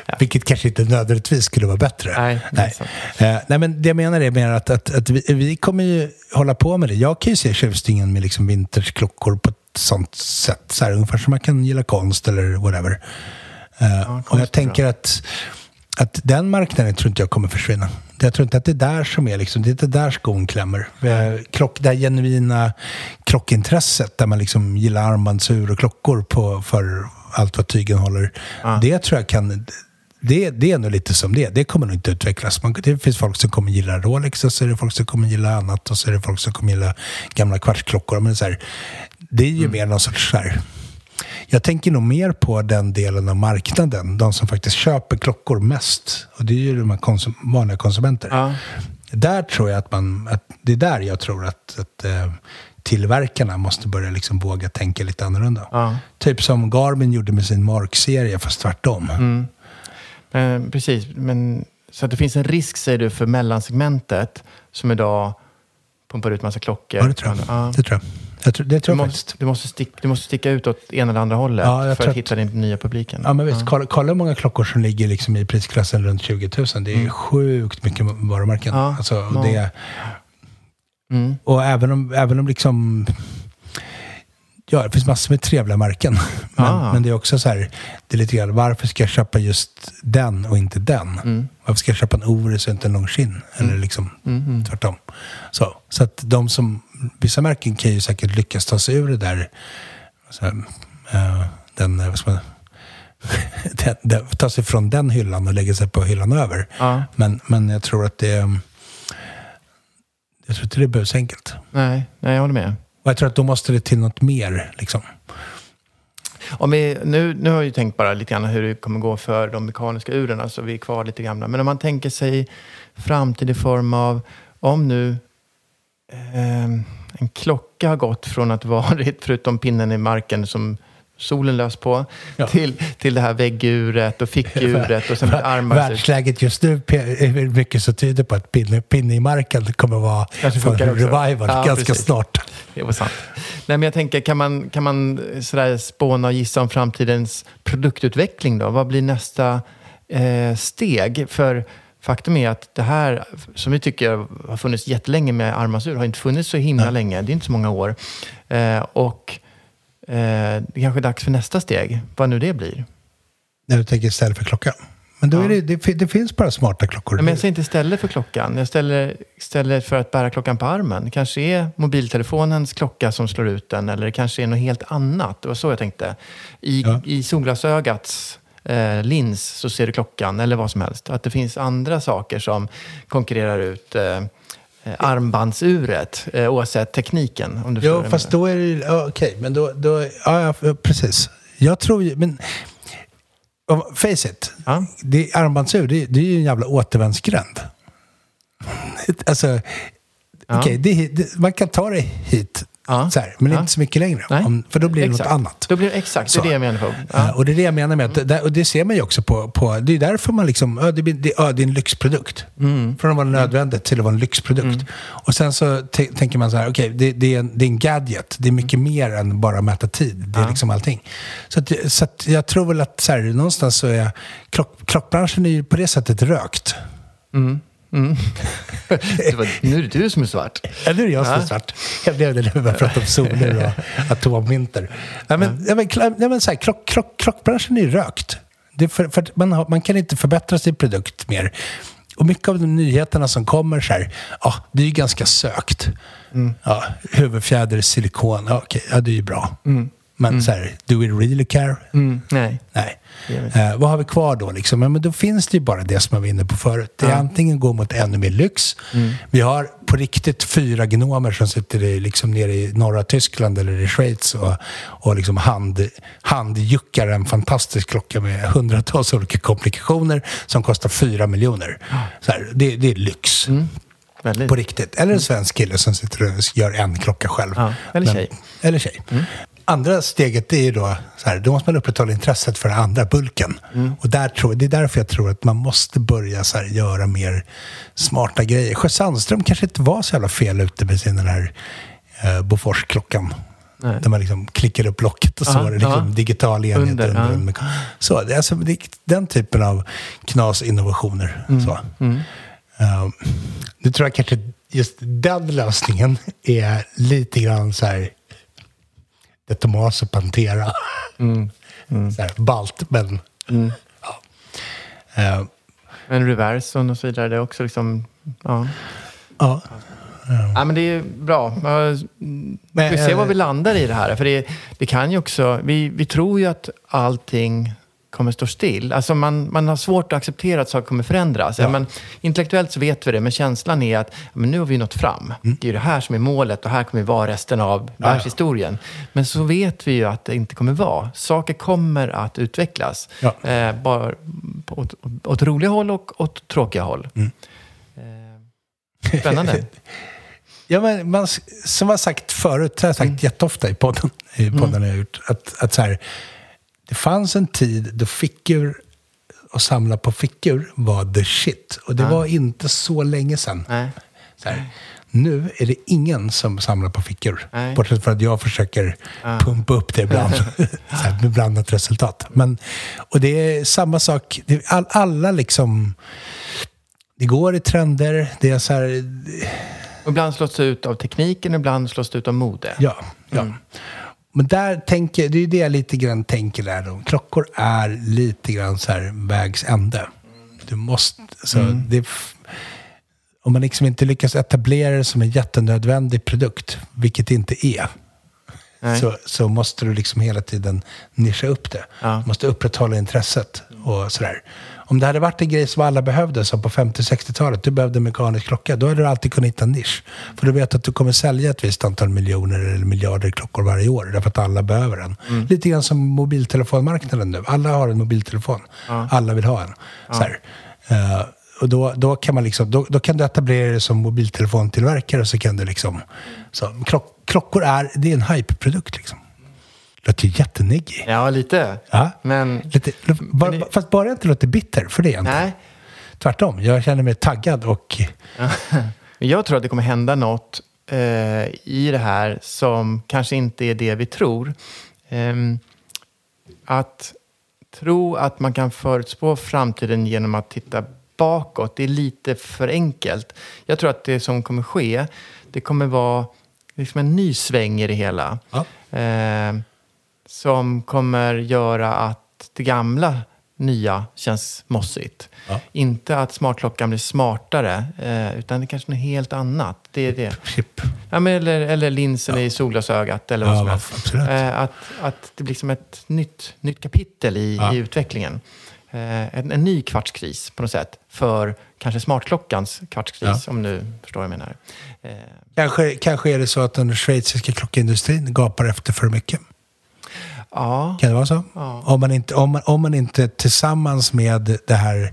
Ja. Vilket kanske inte nödvändigtvis skulle vara bättre. Nej, nej. Uh, nej men det jag menar är mer att, att, att vi, vi, kommer ju hålla på med det. Jag kan ju se tjusningen med liksom vintersklockor på sånt sätt. Så här, ungefär som man kan gilla konst eller whatever. Uh, ja, och jag tänker att, att den marknaden tror inte jag kommer försvinna. Jag tror inte att det är där som är liksom, det är inte där skon klämmer. Klock, det här genuina klockintresset där man liksom gillar armbandsur och klockor på, för allt vad tygen håller. Ja. Det tror jag kan det, det är nog lite som det Det kommer nog inte utvecklas. Man, det finns folk som kommer gilla Rolex och så är det folk som kommer gilla annat och så är det folk som kommer gilla gamla kvartsklockor. Men så här, det är ju mm. mer någon sorts så här, jag tänker nog mer på den delen av marknaden, de som faktiskt köper klockor mest. Och det är ju de här konsum vanliga konsumenter. Ja. Där tror jag att man, att det är där jag tror att, att eh, tillverkarna måste börja liksom våga tänka lite annorlunda. Ja. Typ som Garmin gjorde med sin Mark-serie, fast tvärtom. Mm. Men, precis, men så att det finns en risk, säger du, för mellansegmentet som idag pumpar ut massa klockor. Ja, det tror jag. Ja. Det tror jag. Jag tror, det tror du, måste, du, måste stick, du måste sticka ut åt ena eller andra hållet ja, för att hitta din nya publiken. Ja, men visst. Kolla, kolla hur många klockor som ligger liksom i prisklassen runt 20 000. Det är mm. sjukt mycket varumärken. Ja, alltså, det, mm. Och även om, även om liksom ja, det finns massor med trevliga märken. <laughs> Men, ah. men, det är också så här, det är lite grann, varför ska jag köpa just den och inte den? Mm. Varför ska jag köpa en Oris och inte en Longines? Mm. Eller liksom mm. tvärtom. Så, så att de som, vissa märken kan ju säkert lyckas ta sig ur det där, så, uh, den, ska man <laughs> den, den, ta sig från den hyllan och lägga sig på hyllan över. Ah. Men, men jag tror att det jag tror inte det är busenkelt. Nej, nej, jag håller med. Och jag tror att då måste det till något mer. Liksom. Om vi, nu, nu har jag ju tänkt bara lite grann hur det kommer gå för de mekaniska uren, alltså vi är kvar lite gamla. Men om man tänker sig framtid i form av, om nu eh, en klocka har gått från att varit, förutom pinnen i marken som solen lös på, ja. till, till det här vägguret och fickuret och sen armar. Världsläget just nu är mycket så tyder på att pinne, pinne i marken kommer vara för revival ja, ganska precis. snart. Det var sant. Nej, men jag tänker, kan man, kan man sådär spåna och gissa om framtidens produktutveckling då? Vad blir nästa eh, steg? För faktum är att det här, som vi tycker har funnits jättelänge med armasur, har inte funnits så himla ja. länge. Det är inte så många år. Eh, och Eh, det kanske är dags för nästa steg, vad nu det blir. När du tänker istället för klocka? Men då är det, det, det finns bara smarta klockor. Men jag säger inte istället för klockan. Jag ställer istället för att bära klockan på armen. Det kanske är mobiltelefonens klocka som slår ut den. Eller det kanske är något helt annat. Det var så jag tänkte. I, Ja. i solglasögats eh, lins så ser du klockan eller vad som helst. Att det finns andra saker som konkurrerar ut eh, eh, armbandsuret eh, oavsett tekniken. Om du Jo, fast då är det okej. men då, då ja, ja, precis. Jag tror ju, men face it. Ja. Det, armbandsur, det, det är ju en jävla återvändsgränd. <laughs> alltså, Ja. okej, det, man kan ta det hit, Ja. så här, men Ja. inte så mycket längre. Om, för då blir det Exakt. något annat. Då blir det, exakt, det Så. är det jag menar. På. Ja. Ja. Och det är det jag menar med att, det- och det ser man ju också på, på det är därför man liksom, ja, det, det, ja, det är en lyxprodukt. Mm. Från att vara nödvändigt till att vara en lyxprodukt. Och sen så tänker man så här, okej, det, det, är en, det är en gadget. Det är mycket mer än bara att mäta tid. Det är Ja. liksom allting. Så, att, så att jag tror väl att så här, någonstans så är klock, klockbranschen är ju på det sättet rökt. <laughs> Det var, nu är det du som är svart. Ja, nu är det jag som är svart. Jag blev det när jag pratade om soler och <laughs> atomvinter. Ja, men, ja, men, ja, men, så här, klock, klock, klockbranschen är rökt. Det för, för man, har, man kan inte förbättra sin produkt mer. Och mycket av de nyheterna som kommer så här, ja, det är ju ganska sökt. Ja, huvudfjäder, silikon, ja, okej, ja, det är ju bra. Men så här, do we really care? Mm, nej. Nej. Eh, vad har vi kvar då? Liksom? Ja, men då finns det ju bara det som jag var inne på förut. Det är antingen gå mot ännu mer lyx. Mm. Vi har på riktigt fyra gnomer som sitter i, liksom, nere i norra Tyskland eller i Schweiz och, och liksom hand, handjuckar en fantastisk klocka med hundratals olika komplikationer som kostar fyra miljoner. Så här, det, det är lyx. Väldigt. På riktigt. Eller en svensk kille som sitter och gör en klocka själv. Ja, eller tjej. Eller tjej. Andra steget är ju då, så här, då måste man upprätthålla intresset för den andra bulken. Och där tror, det är därför jag tror att man måste börja så här, göra mer smarta grejer. Sjö Sandström kanske inte var så jävla fel ute med sin den här eh, Bofors-klockan. Nej. Där man liksom klickar upp locket och så Ja, var det liksom ja. digital enhet Under, under. meka- Så, alltså, det, är den typen av knasinnovationer. Mm. Så. Um, nu tror jag kanske just den lösningen är lite grann så här det Tomas och Pantera. Mm. Så här, balt, men... Ja. Eh, Men reverson och så vidare, det är också liksom... Ja. ja. Ja, men det är bra. Vi ser eh, var vi landar i det här. För det, det kan ju också... Vi, vi tror ju att allting kommer stå still. Alltså man, man har svårt att acceptera att saker kommer förändras. Ja. men, intellektuellt så vet vi det, men känslan är att ja, men nu har vi nått fram. Det är det här som är målet och här kommer vi vara resten av ja. världshistorien. Men så vet vi ju att det inte kommer vara. Saker kommer att utvecklas. Ja. Eh, bara åt, åt roliga håll och åt tråkiga håll. Eh, spännande. <laughs> Ja, men man, som jag sagt förut, det har jag sagt jätteofta i podden, i podden jag har gjort, att, att så här, det fanns en tid då fickor och samla på fickor var the shit. Och det var inte så länge sedan. Så nu är det ingen som samlar på fickor. Nej. Bortsett från att jag försöker pumpa upp det ibland. <laughs> så här, med blandat resultat. Men, och det är samma sak. Det all, alla liksom... Det går i trender. Det är så här... Och ibland slås det ut av tekniken, ibland slås det ut av mode. Ja, ja. Men där tänker, det är det jag lite grann tänker där då. Klockor är lite grann så här vägs ände. Du måste, så det, är f- om man liksom inte lyckas etablera det som en jättenödvändig produkt, vilket det inte är, så, så måste du liksom hela tiden nischa upp det. Ja. Du måste upprätthålla intresset och sådär. Om det hade varit en grej som alla behövde, som på 50-60-talet, du behövde en mekanisk klocka, då hade du alltid kunnat hitta en nisch. För du vet att du kommer sälja ett visst antal miljoner eller miljarder klockor varje år, därför att alla behöver en. Mm. Lite grann som mobiltelefonmarknaden nu. Alla har en mobiltelefon. Alla vill ha en. Här. Eh, och då, då, kan man liksom, då, då kan du etablera dig som mobiltelefontillverkare och så kan du liksom... Så, klock, klockor är, det är en hype-produkt liksom. Låter ju jätteneggig. Ja, lite. Ja. Men Lite, bara, det- Fast bara jag inte låter bitter, för det är jag inte. nej. Tvärtom, jag känner mig taggad och... <laughs> Men jag tror att det kommer hända något eh, i det här som kanske inte är det vi tror. Ehm, att tro att man kan förutspå framtiden genom att titta bakåt, det är lite för enkelt. Jag tror att det som kommer ske, det kommer vara liksom en ny sväng i det hela. Ja. Eh, som kommer göra att det gamla nya känns mossigt. Ja. Inte att smartklockan blir smartare, eh, utan det kanske är något helt annat. Det är det. Chip. Ja, men eller, eller linsen i solglasögat eller vad Ja, som helst. absolut. Eh, att, att det blir som ett nytt, nytt kapitel i, Ja. i utvecklingen. Eh, en, en ny kvartskris på något sätt för kanske smartklockans kvartskris, Ja. om du förstår vad jag menar. Kanske, kanske är det så att den schweiziska klockindustrin gapar efter för mycket. Ja, Kan det vara så? Ja. Om, man inte, om, man, om man inte tillsammans med det här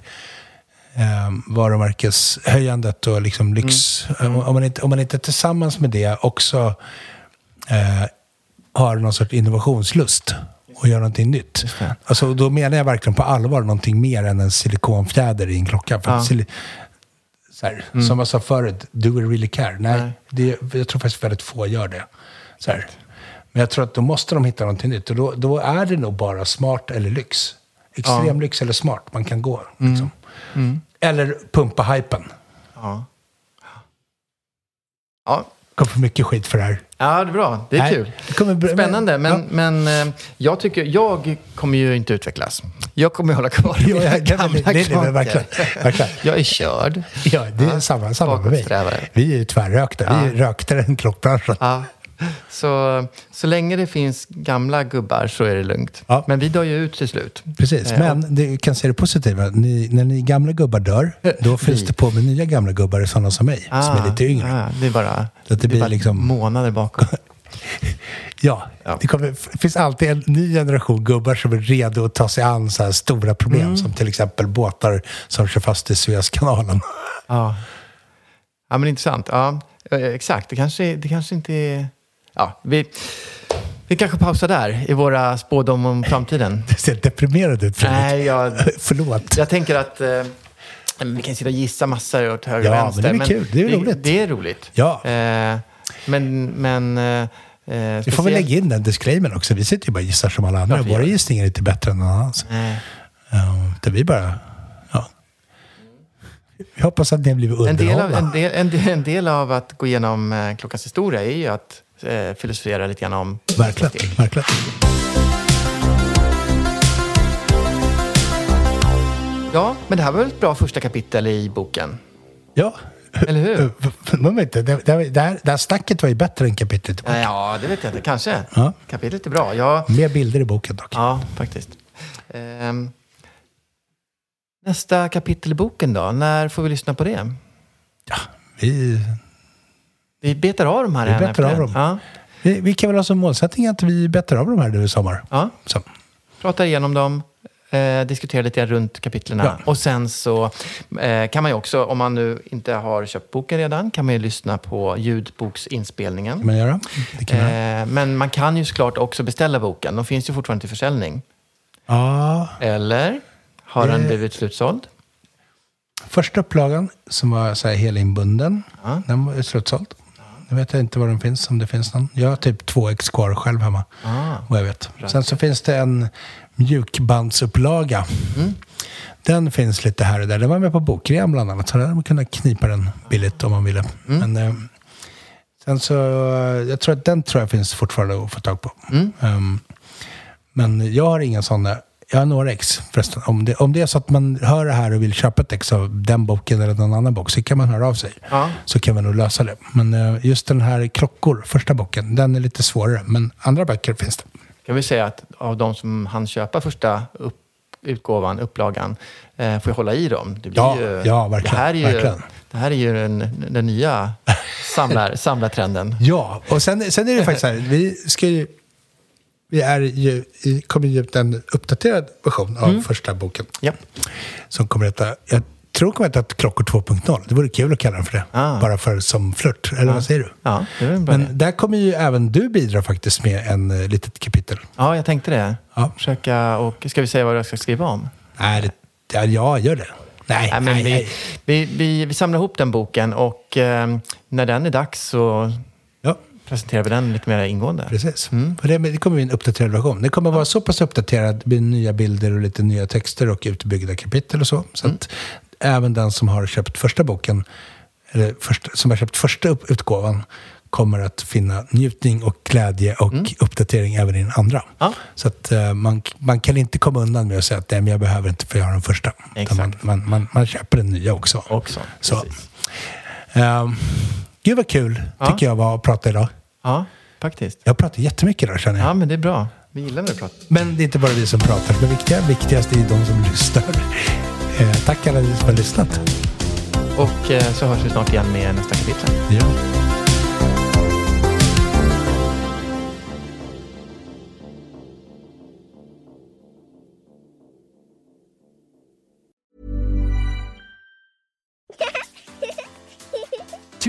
eh, varumärkeshöjandet och liksom lyx... Mm. Om, man inte, om man inte tillsammans med det också eh, har någon sorts innovationslust och gör någonting nytt. Alltså, då menar jag verkligen på allvar någonting mer än en silikonfjäder i en klocka. För Ja. så här, Som jag sa förut, do we really care? Nej, Nej. Det, jag tror faktiskt väldigt få gör det. Så här. Men jag tror att då måste de hitta någonting nytt. Och då, då är det nog bara smart eller lyx. Extrem Ja. lyx eller smart. Man kan gå. Liksom. Eller pumpa hypen. ja. Ja, Kommer för mycket skit för det här. ja, det är bra. Det är Nej, kul. det kommer bli- Spännande, men, Ja. men eh, jag tycker, jag kommer ju inte utvecklas. Jag kommer hålla kvar i Ja, mina ja, gamla det- det- det- verkligen, verkligen. Jag är körd. Ja, det är samma, samma med mig. Vi är ju tvärrökta. Vi är röktare än klockbranschen. Ja. Så, så länge det finns gamla gubbar så är det lugnt. Ja. Men vi dör ju ut till slut. Precis, Eh, men du kan se det positiva. Ni, när ni gamla gubbar dör, då fylls det på med nya gamla gubbar, sådana som mig, som är lite yngre. Ah, det är bara, Så att det blir bara liksom- månader bakom. <laughs> Ja, Ja. Det, kommer, det finns alltid en ny generation gubbar som är redo att ta sig an så här stora problem, Mm. som till exempel båtar som kör fast i Suezkanalen. ja. ja, men intressant. Ja, eh, exakt. Det kanske, det kanske inte är... Ja, vi, vi kanske pausar där i våra spådom om framtiden. <laughs> Det ser deprimerad ut, Fredrik. Nej, jag, <laughs> Förlåt. jag tänker att eh, vi kan sitta och gissa massor åt höger och Ja, vänster. men det är kul. Det är roligt. Det är roligt. Ja. Eh, men... men eh, Vi får väl lägga in den disclaimern också. Vi sitter ju bara och gissar som alla andra. Vi Våra gissningar är inte bättre än någon annans. Nej. Uh, det vi bara... Ja. Vi hoppas att ni har blivit En del, av, underhållna. en, del, en, del, en del av att gå igenom eh, klockans historia är ju att eh, filosofera lite grann om... Verkligen. verkligen. Ja, men det här var väl ett bra första kapitel i boken? Ja. Eller hur? <laughs> Men vet inte, det, det, det, här, det här snacket var ju bättre än kapitlet i boken. Ja, det vet jag inte. Kanske. Ja. Kapitlet är bra. Ja, Mer bilder i boken dock. ja faktiskt. Ehm, nästa kapitel i boken då? När får vi lyssna på det? Vi, Vi betar av de här Vi betar av dem. Ja, vi, vi kan väl ha som målsättning att vi bättre av de här nu i sommar. ja. Så. pratar igenom dem, eh, diskuterar lite runt kapitlerna. Ja. Och sen så eh, kan man ju också, om man nu inte har köpt boken redan, kan man ju lyssna på ljudboksinspelningen. kan man göra. Kan man göra. Eh, men man kan ju såklart också beställa boken. De finns ju fortfarande till försäljning. Ja, Eller har den Eh. blivit slutsåld? första upplagan som var så här helinbunden, Ja. den var slutsåld. Jag vet inte var den finns, om det finns någon. Jag har typ två ex kvar själv hemma, Ah. vad jag vet. Sen så finns det en mjukbandsupplaga. Mm. Den finns lite här och där. Den var med på bokrean bland annat, så där hade man kunnat knipa den billigt om man ville. Mm. Men, eh, sen så, jag tror att den tror jag finns fortfarande att få tag på. Mm. Ehm, men jag har inga sådana. Jag har några ex förresten. Om det, om det är så att man hör det här och vill köpa ett ex av den boken eller någon annan bok så kan man höra av sig. Ja. Så kan man nog lösa det. Men eh, just den här Klockor, första boken, den är lite svårare. Men andra böcker finns det. Kan vi säga att av de som hann köpa första upp, utgåvan, upplagan, eh, får jag hålla i dem? Det Ja, ju, ja, verkligen, Det här är ju, verkligen. Det här är ju den, den nya samlar, <laughs> samlartrenden. Ja, och sen, sen är det faktiskt så här. Vi ska ju... Vi är ju, kommer ge ut en uppdaterad version av första boken. Ja. Som kommer att heta, jag tror kommer att heta Klockor 2.0. Det vore kul att kalla den för det. Ah. Bara för som flört. Eller vad säger du? Ja, det. Men där kommer ju även du bidra faktiskt med en uh, litet kapitel. Ja, jag tänkte det. Ja. Försöka, och ska vi säga vad jag ska skriva om? Nej, det, ja, ja, gör det. Nej, Nej, nej, vi, nej. vi, vi, vi samlar ihop den boken och eh, när den är dags så presenterar vi den lite mer ingående. precis. För det, det kommer bli en uppdaterad version. Det kommer vara så pass uppdaterad med nya bilder och lite nya texter och utbyggda kapitel och så. Så att även den som har köpt första boken, eller första, som har köpt första utgåvan, kommer att finna njutning och glädje och uppdatering även i den andra. Mm. Ja. Så att eh, man, man kan inte komma undan med att säga att nej, men jag behöver inte för jag har den första. Man, man, man, man köper den nya också. Också. Så. Precis. Gud vad kul, Ja. tycker jag var att prata idag. Ja, faktiskt. Jag pratar jättemycket idag känner jag. Ja, men det är bra. Vi gillar när du pratar. Men det är inte bara vi som pratar. Det viktiga, viktigast är de som lyssnar. Eh, tack alla ni som har lyssnat. Och eh, så hörs vi snart igen med nästa kapitel. Ja.